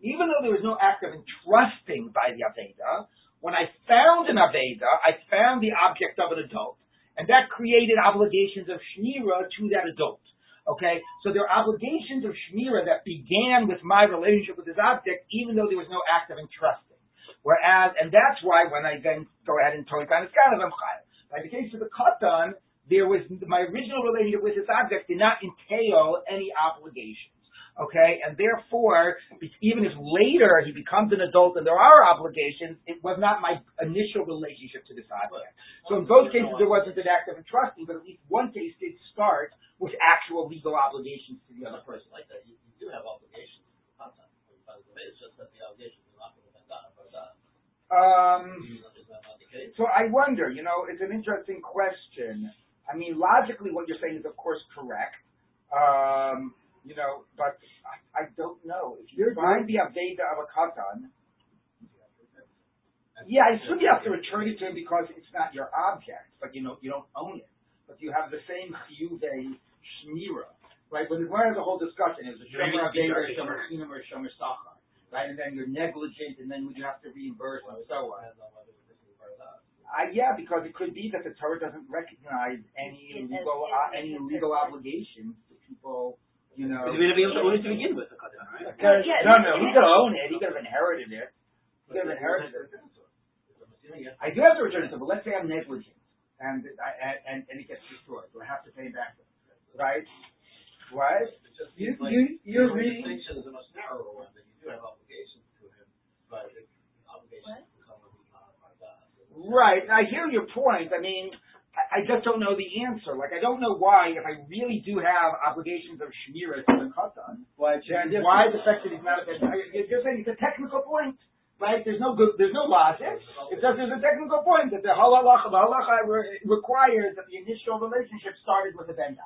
Even though there was no act of entrusting by the Aveda, when I found an Aveda, I found the object of an adult, and that created obligations of Shmira to that adult. Okay, so there are obligations of Shmira that began with my relationship with this object, even though there was no act of entrusting. Whereas, and that's why when I then go ahead and toy down, kind of Amchayim. By the case of the Katan, there was my original relationship with this object did not entail any obligations. Okay, and therefore, even if later he becomes an adult and there are obligations, it was not my initial relationship to this object. So in both cases, there wasn't an act of entrusting, but at least one case did start with actual legal obligations to the other person. Like that, you, you do have obligations to contact. By the way, it's just that the obligations are not going to be done for that. Um, Is that not the case? So I wonder, you know, it's an interesting question. I mean, logically, what you're saying is, of course, correct. Um, you know, but I, I don't know. If you find the Aveda of a Katan, yeah, I assume you have to return it to him because it's not your object, but you know, you don't own it. But you have the same chiyuve shmira, right? When the Gemara has a whole discussion, is a shomer Aveda, shomer chinam, or shomer sachar, right? And then you're negligent, and then you have to reimburse and so on. Depends on whether it was for that. Uh, yeah, because it could be that the Torah doesn't recognize any legal uh, any legal obligations to people. You know, Because we have to be able to own it to begin with, the Katan, right? Because- Yeah, no, no, he it- could own it. He could have inherited it. He could have inherited it. I do have to return it but let's say I'm negligent and I, and and it gets destroyed. Do I have to pay back? Right? What? You, Like, you, you're the reading, distinction is a much narrower one, that you do have obligations to him, but the obligations become when we modify that. Right. I hear your point. I mean, I, I just don't know the answer. Like, I don't know why, if I really do have obligations of Shmira to the Katan, why it should then be different. why the fact that he's not a You're just saying it's a technical point, right? There's no good, there's no logic. It's just there's a technical point that the halacha, the halacha requires that the initial relationship started with a benda.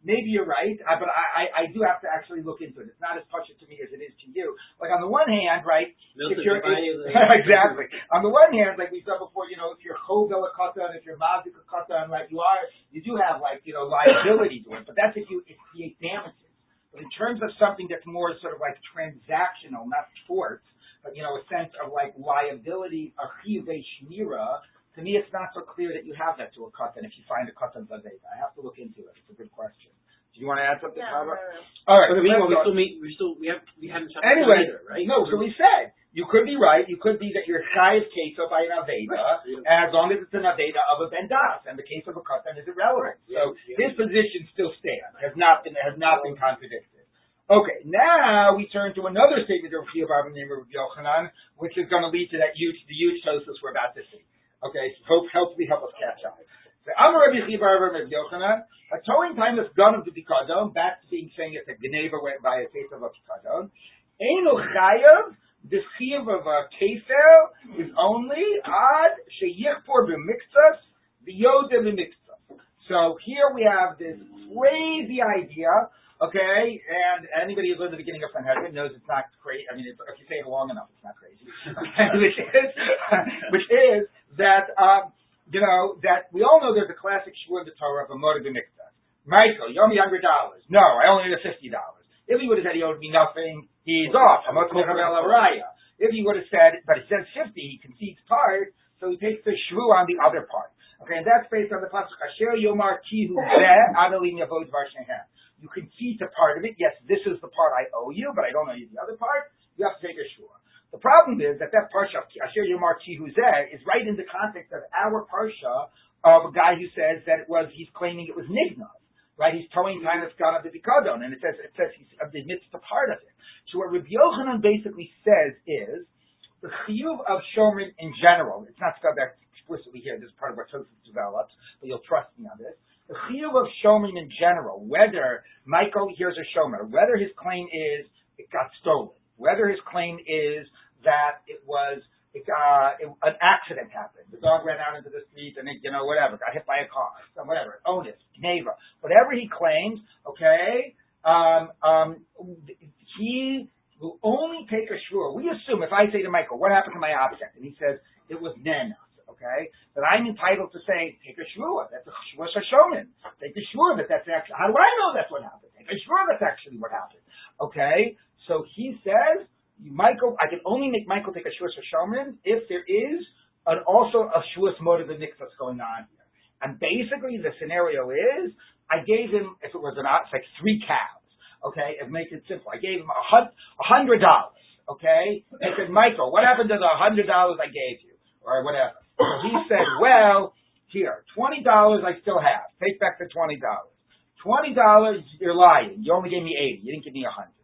Maybe you're right, uh, but I, I, I do have to actually look into it. It's not as touchy to me as it is to you. Like on the one hand, right? Milton, if you're, a- <laughs> exactly. On the one hand, like we said before, you know, if you're chovel a katan, if you're mazik a katan, right, you are, you do have like, you know, liability to it, but that's if you if create damages. But in terms of something that's more sort of like transactional, not sports, but you know, a sense of like liability, a chiyuve shmira, to me it's not so clear that you have that to a katan if you find a katan zaveda. I have to look into it. It's a good question. Do you want to add something, No, Pablo? no, no. All right. But meanwhile, we still meet, we still, we have, we haven't shut Anyway, either, right? no, so we said, you could be right, you could be that you're chayiv keso by an Aveda, as long as it's an Aveda of a Bendas, and the case of a Katan is irrelevant. So his position still stands, has not been, has not been contradicted. Okay, now we turn to another statement of Rabbi Barba named Rabbi Yochanan, which is going to lead to that huge, the huge Tosfos we're about to see. Okay, so hope, hopefully help us catch up. So I'm Rabbi Chibar Rabbi Yochanan, a towing time is gone of the Pikadon, back to being saying it's a Geneva by a case of a Pikadon. Eino Chayav, the Chiv of a Kefer is only ad sheyichpor b'miktzas, v'yoda b'miktzas. So here we have this crazy idea, okay, and anybody who's learned the beginning of Sanhedrin knows it's not crazy. I mean, if you say it long enough, it's not crazy. Okay, <laughs> which is, which is that, um, you know, that we all know there's a classic shur in the Torah of a motive b'miktzas. Michael, you owe me hundred dollars. No, I only a fifty dollars. If he would have said he owed me nothing, he's off. If he would have said, but he says fifty, he concedes part, so he takes the shvu on the other part. Okay, and that's based on the pasuk Asher Yomar Kihu Adelim. You concede to part of it. Yes, this is the part I owe you, but I don't owe you the other part. You have to take a shua. The problem is that that parsha of Asher Yomar Kihu Zeh is right in the context of our parsha of a guy who says that it was he's claiming it was nignav right? He's towing time that's gone up the Pikadon, and it says it says he admits to part of it. So what Rabbi Yochanan basically says is the chiyuv of shomer in general. It's not spelled out explicitly here. This is part of what Tosfos develops, but you'll trust me on this. The chiyuv of shomer in general, whether Michael here's a shomer, whether his claim is it got stolen, whether his claim is that it was uh, it, an accident happened. The dog ran out into the street and it, you know, whatever, got hit by a car, so whatever, onus, neighbor, whatever he claims, okay, um, um, he will only take a shur. We assume, if I say to Michael, what happened to my object? And he says, it was nenas, okay, that I'm entitled to say, take a shur. That's a shur shashonin. Take a shur that that's actually, how do I know that's what happened? Take a shur that's actually what happened. Okay, so he says, Michael, I can only make Michael take a shuas shomer if there is an also a shuas motive of that's going on here. And basically, the scenario is, I gave him, if it was an ox, like three cows. Okay, and make it simple. I gave him a a hundred dollars. Okay, I said, Michael, what happened to the hundred dollars I gave you, or whatever? So he said, well, here, twenty dollars I still have. Take back the twenty dollars. Twenty dollars, you're lying. You only gave me eighty. You didn't give me a hundred.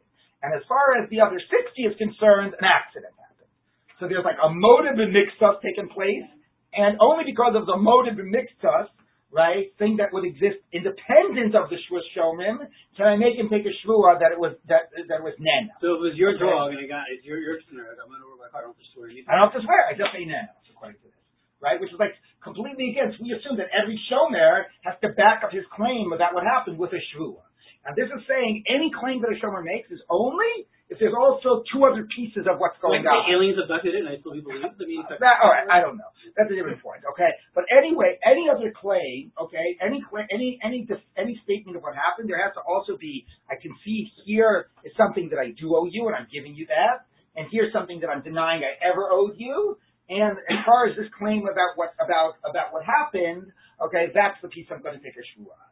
And as far as the other 60 is concerned, an accident happened. So there's like a motive in mixed-up taking place, and only because of the motive in mixed-up, right, thing that would exist independent of the shvus shomim, can I make him take a shvua that it was that that it was nana. So it was your dog and it got, it's your, your, I went over my car, I don't have to swear. I don't have to swear. I just say nana, according to this, right? Which is like completely against. We assume that every shomer has to back up his claim about what happened with a shvua. And this is saying any claim that a shomer makes is only if there's also two other pieces of what's going Like on. the aliens abducted it and I still believe it. I mean, That, all right, I don't know. That's a different point. Okay, but anyway, any other claim, okay, any any any any statement of what happened, there has to also be. I can see here is something that I do owe you, and I'm giving you that, and here's something that I'm denying I ever owed you. And as far as this claim about what about about what happened, okay, that's the piece I'm going to take a shvua on.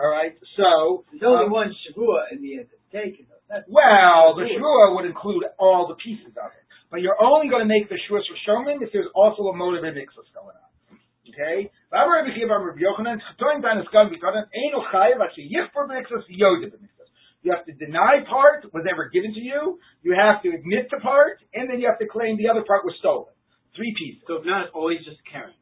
All right, so There's only um, one shavua in the end that's taken. though. That's well, the shvua would include all the pieces of it, but you're only going to make the shvua for shomin if there's also a motive and mixus going on. Okay? Rabbi Rabbi Kiva Rabbi Yochanan, Chatoin Dan Eskan Bikadan, Eino Chayev Asher Yichpor B'Mixus Yodeh B'Mixus. You have to deny part was ever given to you. You have to admit to part, and then you have to claim the other part was stolen. Three pieces. So if not, it's always just Keren.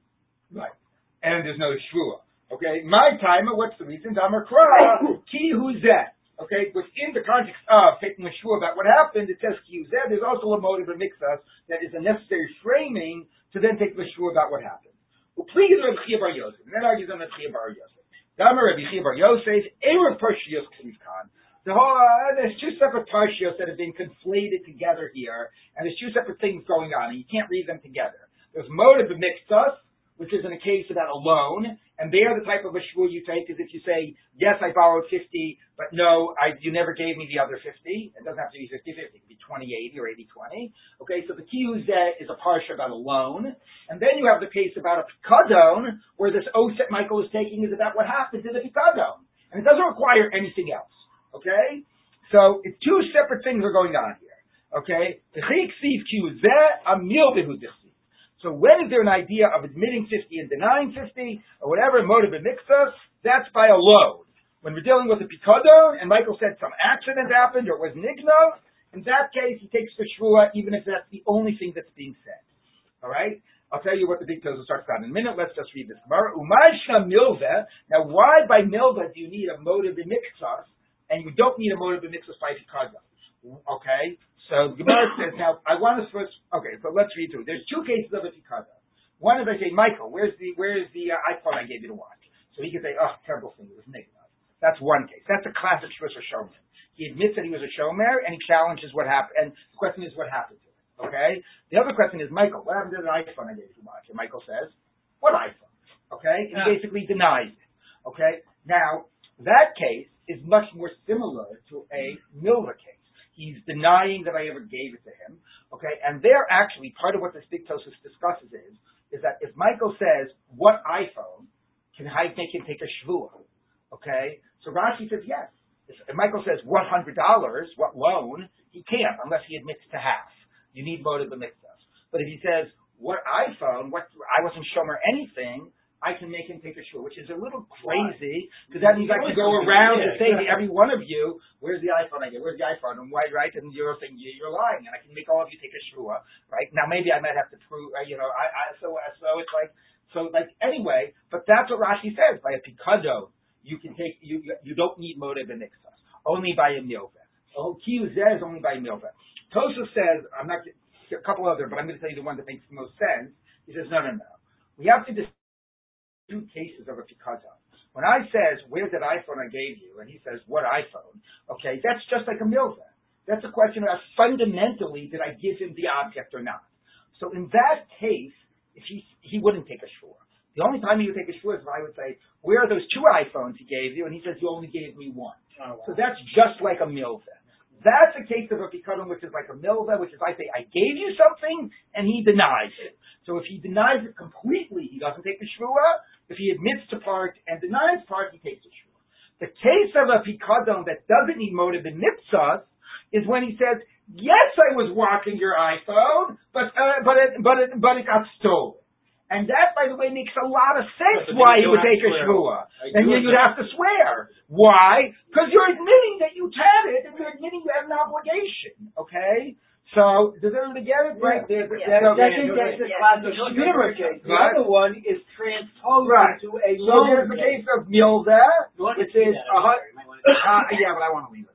Right. And there's no shvua. Okay, my timer, what's the reason? Damar Kra, ki who's that? Okay, within the context of taking a about what happened, it says ki who's that. There's also a motive in mixas that is a necessary framing to then take the about what happened. Well, please, Rabbi Chia Bar Yosef. And then argues on Rabbi Chia Bar Yosef. Damar Rabbi Chia Bar Yosef, Erev Parshios Kliv Khan. The whole, uh, there's two separate parshios that have been conflated together here, and there's two separate things going on, and you can't read them together. There's motive in mixus, which is in a case about a loan, and they are the type of a shvur you take is if you say, yes, I borrowed 50, but no, I, you never gave me the other 50. It doesn't have to be 50-50. It could be 20-80 or 80-20. Okay, so the kiyuzeh is a parsha about a loan. And then you have the case about a pikadon, where this oath that Michael is taking is about what happened to the pikadon. and it doesn't require anything else. Okay, so two separate things are going on here. Okay, so when is there an idea of admitting 50 and denying 50 or whatever, motive and mixus? That's by a load. When we're dealing with a picado, and Michael said some accident happened or it was nigno, in that case he takes the shvua even if that's the only thing that's being said. All right? I'll tell you what the big Tozo starts out in a minute. Let's just read this. Gemara. Umaisha milva. Now, why by milva do you need a motive in mixus, and you don't need a motive in mixus by picado? Okay, so Gemara says, now, I want to first, okay, so let's read through. There's two cases of a tikada. One is I say, Michael, where's the, where's the uh, iPhone I gave you to watch? So he can say, oh, terrible thing, it was negative. That's one case. That's a classic Shvis or Shomer. He admits that he was a Shomer, and he challenges what happened, and the question is what happened to him. Okay? The other question is, Michael, what happened to the iPhone I gave you to watch? And Michael says, what iPhone? Okay? And he basically denies it. Okay? Now, that case is much more similar to a Milva case. He's denying that I ever gave it to him. Okay, and there actually part of what this big discusses is is that if Michael says what iPhone can I make him take a shvua? Okay, so Rashi says yes. If Michael says one hundred dollars, what loan? He can't unless he admits to half. You need motive mix us. But if he says what iPhone, what I wasn't shomer anything, I can make him take a shul, which is a little crazy because that means I can go around and say to every one of you, "Where's the iPhone I get? Where's the iPhone?" And why, right? And you're saying you're lying, and I can make all of you take a shua, right? Now maybe I might have to prove, uh, you know, I, I so so it's like so like anyway, but that's what Rashi says by a picado, you can take you you don't need motive and mixas, only by a milva. Oh, kiyuzeh is only by a milva. Tosfos says, I'm not a couple other, but I'm going to tell you the one that makes the most sense. He says, no, no, no. We have to dis- two cases of a picado. When I says, where's that iPhone I gave you? And he says, what iPhone? Okay, that's just like a milva. That's a question of fundamentally, did I give him the object or not? So in that case, if he, he wouldn't take a shore. The only time he would take a shore is if I would say, where are those two iPhones he gave you? And he says, you only gave me one. Oh, wow. So that's just like a milva. That's a case of a pikadon, which is like a milva, which is I say, I gave you something, and he denies it. So if he denies it completely, he doesn't take the shvua. If he admits to part and denies part, he takes a shvua. The case of a pikadon that doesn't need motive in mitzvahs is when he says, yes, I was watching your iPhone, but, uh, but it, but it, but it got stolen. And that, by the way, makes a lot of sense why he you would take a have to shvua. I And then you'd have to swear. Why? Because you're admitting that you had it, and you're admitting you have an obligation. Okay? So, does everybody get it? Right? There, Yeah. there- The okay. second case is Yeah. classic Shmira case. The Right. other one is transposed Right. into a So loan there's the case. case of Milva, You want which is a hun- you might want to- uh, yeah, but I want to leave it.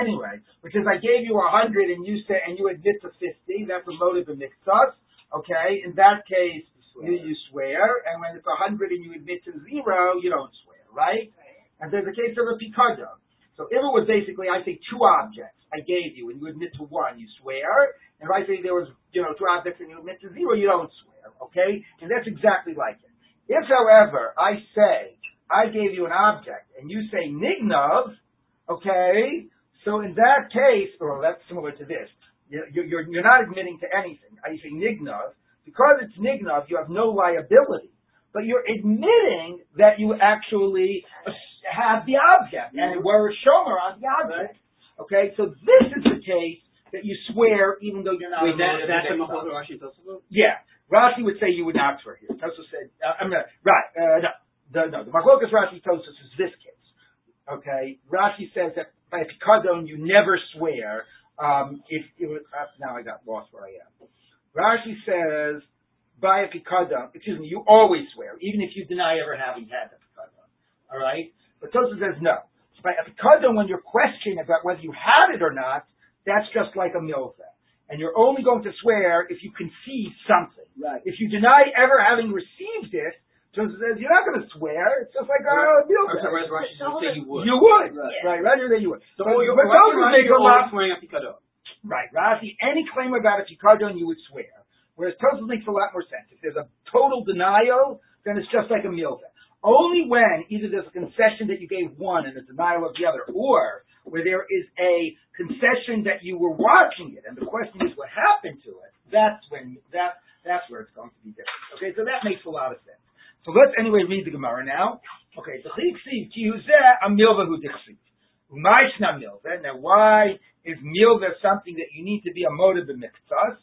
Anyway, which is I gave you a hundred and you said and you admit to fifty. That's a motive of mixus. Okay, in that case, you, you swear, and when it's a hundred and you admit to zero, you don't swear, right? And there's a case of a picado. So if it was basically, I say two objects I gave you, and you admit to one, you swear. And if I say there was, you know, two objects and you admit to zero, you don't swear. Okay, and that's exactly like it. If, however, I say I gave you an object and you say nignov, okay, so in that case, or that's similar to this, you're, you're, you're not admitting to anything. I say nignov, because it's nignov, you have no liability. But you're admitting that you actually have the object and were a shomer on the object. Okay, so this is the case that you swear even though you're not. Wait, that, that's a against Mahal. Rashi? Yeah, Rashi would say you would not swear here. Tosfos said, uh, I'm not, right, uh, no, the, no, the Machlokas Rashi Tosfos is this case. Okay, Rashi says that by a pikadon you never swear. Um, if it was, uh, now I got lost where I am. Rashi says by a pikadon, excuse me, you always swear, even if you deny ever having had the pikadon. All right, but Tosfos says no. By a pikadon, when you're questioning about whether you had it or not, that's just like a milva. And you're only going to swear if you concede something. Right. If you deny ever having received it, Joseph says you're not going to swear. It's just like oh, a I'm milva. sorry, whereas Rashi doesn't say you would. You would. Right. Right, right here that you would. So But- you're, but Rashi Tosfos makes a you're lot- swearing a Picado. Right, Rashi, any claim about a pikadon you would swear. Whereas Tosfos makes a lot more sense. If there's a total denial, then it's just like a milva. Only when either there's a concession that you gave one and a denial of the other, or where there is a concession that you were watching it, and the question is what happened to it. That's when that that's where it's going to be different. Okay, so that makes a lot of sense. So let's anyway read the Gemara now. Okay, the milva milva. Now, why is milva something that you need to be a motive in miktzas?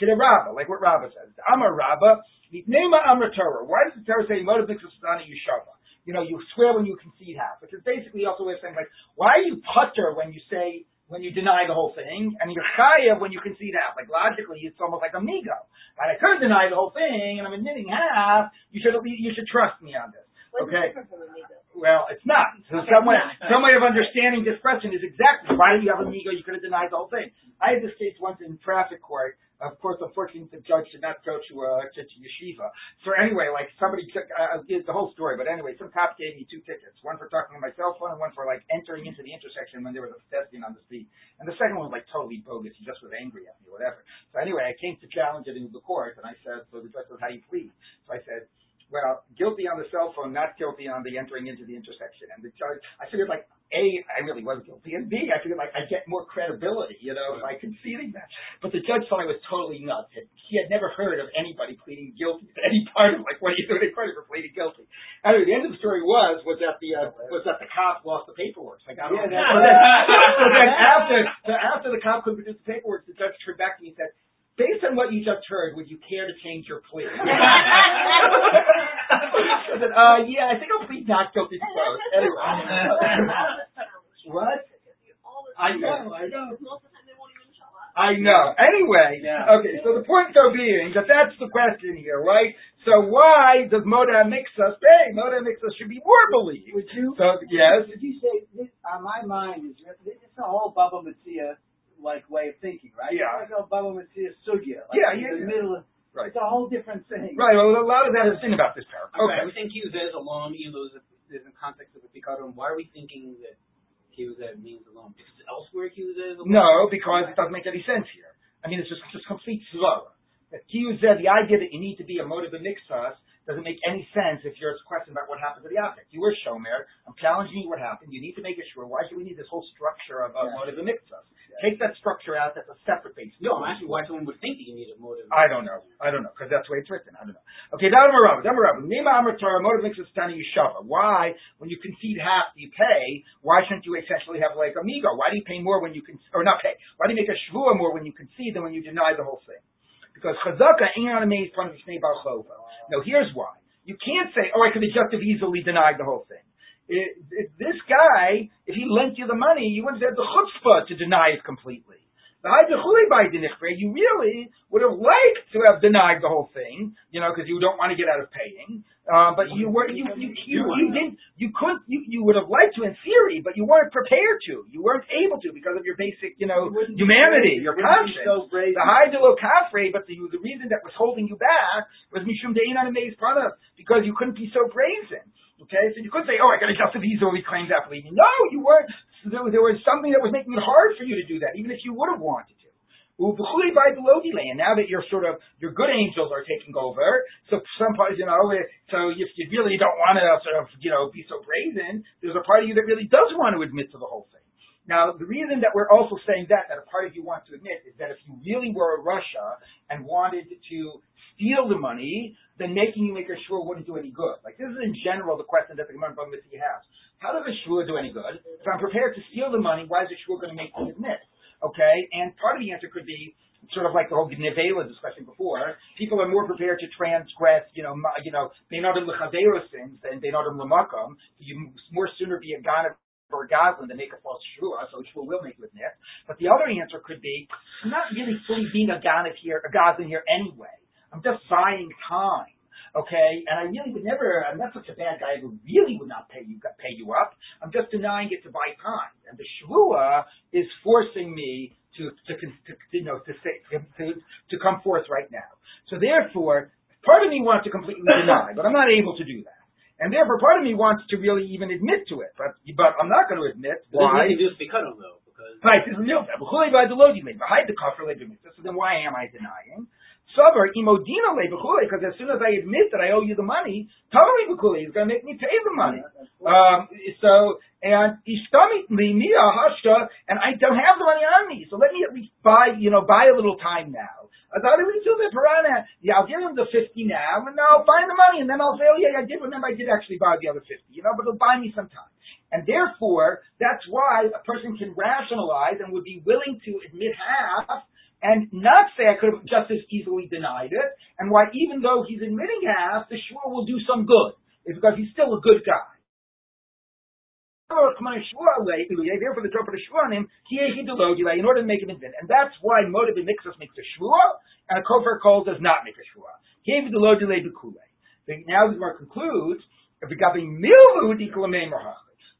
To the Rabbah, like what Rabbah says. Amar Rabbah, Nema Amar Torah. Why does the Torah say motive miktzas on Yeshava? You know, you swear when you concede half, which is basically also a way of saying like, why are you putter when you say when you deny the whole thing, and you're chayav when you concede half? Like logically, it's almost like a migo. Right? I could deny the whole thing, and I'm admitting half. You should you should trust me on this. Okay. different from amigo? Well, it's not. So Okay, some way, some way of understanding this question is exactly why do you have a ego? You could have denied the whole thing. I had this case once in traffic court. Of course, unfortunately, the judge did not go to uh, to, yeshiva. So anyway, like somebody took uh, did the whole story. But anyway, some cop gave me two tickets. One for talking on my cell phone, and one for like entering into the intersection when there was a pedestrian on the street. And the second one was like totally bogus. He just was angry at me, whatever. So anyway, I came to challenge it in the court, and I said, so the judge says, how do you plead? So I said, well, guilty on the cell phone, not guilty on the entering into the intersection. And the judge, I figured like, A, I really was guilty, and B, I figured like I get more credibility, you know, by conceding that. But the judge thought I was totally nuts. He had never heard of anybody pleading guilty to <laughs> any part of like what are you doing in court for pleading guilty. Anyway, the end of the story was was that the uh, was that the cop lost the paperwork. So I got Yeah, so, then, <laughs> so then after so after the cop couldn't produce the paperwork, the judge turned back to me and said. Based on what you just heard, would you care to change your plea? <laughs> I said, uh, yeah, I think I'll plead not guilty to both. Anyway. what? I know, I know. Most of the time they won't even show up. I know. Anyway, Yeah. okay, so the point though being that that's the question here, right? So why does Moda mix us pay? Moda mix us should be more believed. Would you? So, yes. Would you say this? On my mind is this is a whole Baba Metzia like way of thinking, right? Yeah. It's like a Baba Metzia sugya. Like Yeah, in yeah, the yeah. middle of. Right. It's a whole different thing. Right, well, a lot of that is in about this pair. Okay. Okay. We think Hughes alone, even though there's a context of the Pikadon. Why are we thinking that Hughes means alone? Because elsewhere Hughes alone? No, because it doesn't make any sense here. I mean, it's just just complete slow. That Kiyu said the idea that you need to be a motive of mixas doesn't make any sense if you're question about what happened to the object. You were shomer. I'm challenging you what happened. You need to make it sure. Why should we need this whole structure of, of Yeah. motive of mixas? Take that structure out. That's a separate base. No, I'm asking why someone would think that you need a motive. I don't know. I don't know because that's the way it's written. I don't know. Okay, down to Rabba. Down to Rabba. Nima Amar Torah motive mixes tani yishava. Why, when you concede half, you pay? Why shouldn't you essentially have like amigo? Why do you pay more when you can or not pay? Why do you make a shvua more when you concede than when you deny the whole thing? Because chazaka ain't on a maze front of shnei bar chova. No, here's why. You can't say, oh, I could have just have easily denied the whole thing. It, this guy, if he lent you the money, you wouldn't have the chutzpah to deny it completely. You really would have liked to have denied the whole thing, you know, because you don't want to get out of paying. Uh, but you were you you you, you didn't you could you, you would have liked to in theory, but you weren't prepared to. You weren't able to because of your basic, you know, You wouldn't be humanity, your You wouldn't be conscience. so. The Haidalo Kafre, but the, the reason that was holding you back was Mishum Dein on a maze product because you couldn't be so brazen. Okay, so you could say, "Oh, I got to just easily claim that believing." No, you weren't. There, there was something that was making it hard for you to do that, even if you would have wanted to. Land. Now that you're sort of your good angels are taking over, so some parts, you know, so if you really don't want to sort of, you know, be so brazen, there's a part of you that really does want to admit to the whole thing. Now, the reason that we're also saying that, that a part of you wants to admit, is that if you really were a rasha and wanted to steal the money, then making you make a shvur wouldn't do any good. Like this is in general the question that the Gemara Mitzvah has. How does a shvur do any good? If I'm prepared to steal the money, why is a shvur going to make me admit? Okay, and part of the answer could be sort of like the whole Nevela discussion before. People are more prepared to transgress, you know, you know, beinadim lechavera sins than beinadim lemakam. You more sooner be a god or a gazlan than make a false shvua, so shvua will make you admit. But the other answer could be, I'm not really fully being a god here, a gazlan here anyway. I'm just buying time. Okay, and I really would never. I'm not such a bad guy who really would not pay you pay you up. I'm just denying it to buy time, and the shvua is forcing me to to, to, to you know to say to to come forth right now. So therefore, part of me wants to completely deny, but I'm not able to do that. And therefore, part of me wants to really even admit to it, but but I'm not going to admit why. Why? do Pikadon though, because Right, this is milta. B'chulei by the lodi made. Behind the kafir le b'mitzvah. So then why am I denying? Sabar imodina le because as soon as I admit that I owe you the money, totally b'chulei is going to make me pay the money. Um, so, and ishtami li mia hashta, and I don't have the money on me, so let me at least buy, you know, buy a little time now. I thought we do the piranha. Yeah, I'll give him the fifty now, and I'll find the money, and then I'll say, oh yeah, I did remember I did actually borrow the other fifty, you know, but it'll buy me some time. And therefore, that's why a person can rationalize and would be willing to admit half and not say I could have just as easily denied it, and why even though he's admitting half, the shua will do some good. It's because he's still a good guy. Therefore, the Torah put a on him, in order to make him admit. And that's why motive in mixus makes a shua, and a kofar call does not make a shua. Now the Gemara concludes, if we got milvu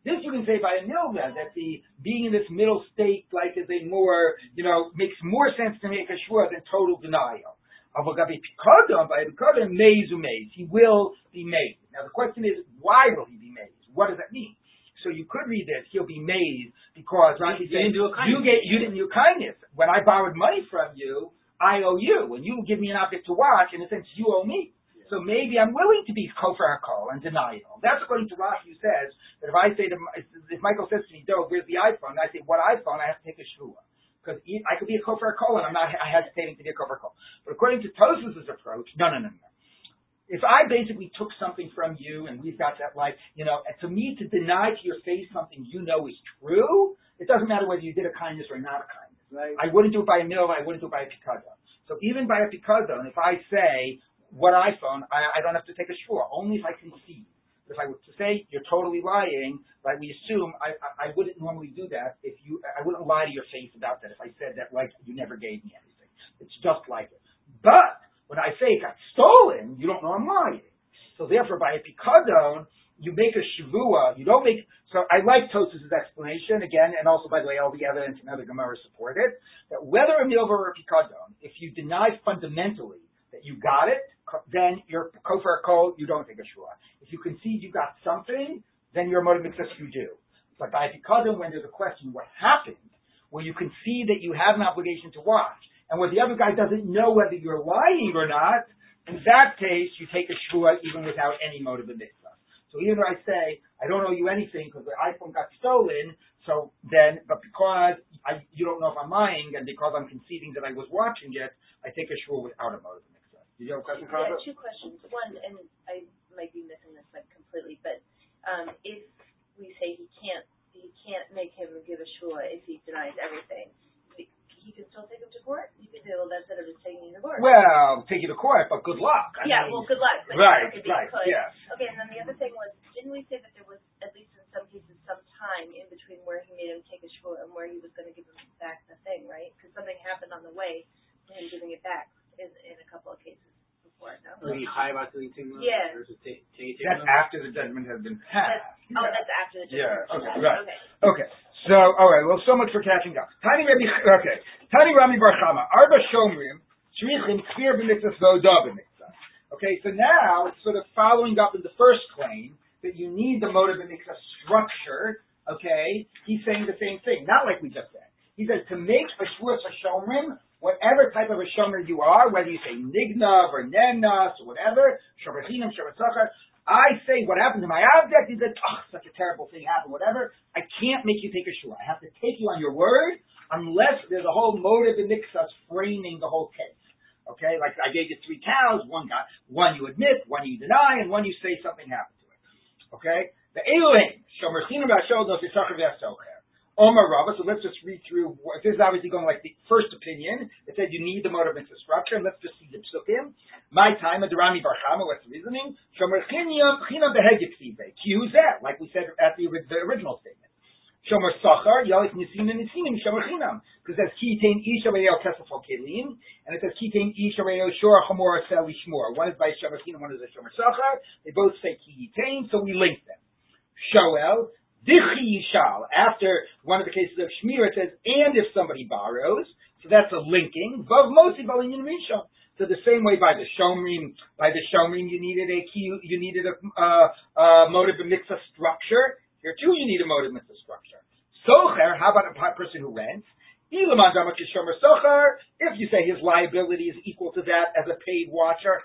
this you can say by a milva that the being in this middle state, like is a more, you know, makes more sense to make a shua than total denial. Avogabi pikadon by pikadon maze umaze. He will be made. Now the question is, why will he be made? What does that mean? So you could read this, he'll be made because Rashi You didn't do a you kindness. get you didn't do kindness. When I borrowed money from you, I owe you. When you give me an object to watch, in a sense you owe me. So maybe I'm willing to be kofar hakol and deny it all. That's according to Rashi who says that if I say to if, if Michael says to me, Dov, where's the iPhone? And I say, what iPhone? I have to take a shvua. Because I could be a kofar hakol and I'm not I hesitating to be a kofar hakol. But according to Tosfos' approach, no, no, no, no. If I basically took something from you and we've got that like, you know, and to me to deny to your face something you know is true, it doesn't matter whether you did a kindness or not a kindness. Right. I wouldn't do it by a mill, I wouldn't do it by a picado. So even by a picado, and if I say, what iPhone, I, I don't have to take a shvur, only if I concede. If I were to say you're totally lying, like we assume, I, I, I wouldn't normally do that if you, I wouldn't lie to your face about that if I said that like you never gave me anything. It's just like it. But when I say it got stolen, you don't know I'm lying. So therefore, by a pikadon, you make a shavua. You don't make. So I like Tosfos' explanation again, and also by the way, all the evidence and other Gemara support it. That whether a milva or a if you deny fundamentally that you got it, then you're kofar kol. You don't take a shua. If you concede you got something, then you're motive mixus. You do. But by a when there's a question, what happened? Where you concede that you have an obligation to watch, and where the other guy doesn't know whether you're lying or not, in that case, you take a shua even without any motive of mitzvah. So even though I say, I don't owe you anything because the iPhone got stolen, so then, but because I, you don't know if I'm lying, and because I'm conceding that I was watching it, I take a shua without a motive mitzvah. Did you have a question, Yeah, Carla? two questions. One, and I might be missing this like completely, but um, if we say he can't, he can't make him give a shua if he denies everything, he- can still take him to court. You could say, well, that's better than taking him to court. Well, take you to court, but good luck. I yeah, mean, well, good luck. But right, right, could. yes. Okay, and then the other thing was, didn't we say that there was at least in some cases some time in between where he made him take a shua and where he was going to give him back the thing, right? Because something happened on the way to him giving it back in in a couple of cases before. No. Or he high about doing thing Yeah. versus take take That's after the judgment has been passed. That's, oh, that's after the judgment. Yeah, judgment. okay, right. Okay. Okay. So, all right. Well, so much for catching up. Tani Rabbi. Okay. Tani Rami Bar Chama. Arba Shomrim. Shrichim Kfir b'mitzvah Voda b'mitzvah. Okay. So now it's sort of following up in the first claim that you need the motive b'mitzvah structure. Okay. He's saying the same thing. Not like we just said. He says to make a shvuas Shomrim, whatever type of a shomer you are, whether you say nignav or nenas or whatever, shomerchinam, shomersachar, I say what happened to my object is that, oh, such a terrible thing happened, whatever. I can't make you take a shua. I have to take you on your word unless there's a whole motive in mixus framing the whole case. Okay, like I gave you three cows, one got, one you admit, one you deny, and one you say something happened to it. Okay? The Elohim, Shomerchinam Vashol Nos Yisachar V'Yasocher. Omar Rava, so let's just read through, this is obviously going like the first opinion. It said you need the motive into structure, and let's just see the psukim. My time, at Rami Barchama, what's the reasoning? Shomer chinam behegiksive. Q that, like we said at the, the original statement. Shomer sachar, yalik nisim and nisim, shomer chinam. Because it says kitain isha reyo kesefo kelim, and it says kitain isha reyo shor chamor sel ishmor. One is by shomer chinam, one is by shomer sachar. They both say kitain, so we link them. Shoel, Dichi Yishal. After one of the cases of Shmir, it says, and if somebody borrows, so that's a linking. Mosi. So the same way by the Shomrim, by the Shomrim, you needed a key, you needed a uh, uh, motive mitzvah structure. Here too, you need a motive mitzvah structure. Socher, how about a person who rents? If you say his liability is equal to that as a paid watcher.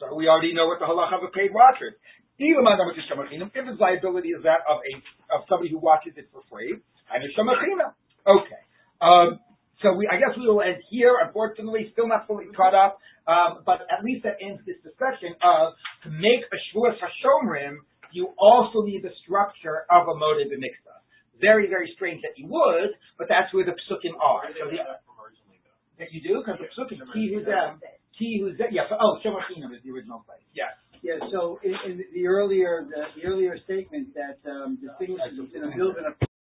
So we already know what the halacha of a paid watcher is. Chinam. If his liability is that of a of somebody who watches it for free, Chinam. Okay. Um, So we, I guess we will end here. Unfortunately, still not fully caught up, um, but at least that ends this discussion of to make a shvuas hashomrim, you also need the structure of a motive mixta. Very, very strange that you would, but that's where the psukim are. So the, that you do because the psukim ki who's ki who's. Yeah. So, oh, Shemachinam is the original place. Yes. Yeah, so in, in the earlier, the, the earlier statement that, um, distinguishes between a build and a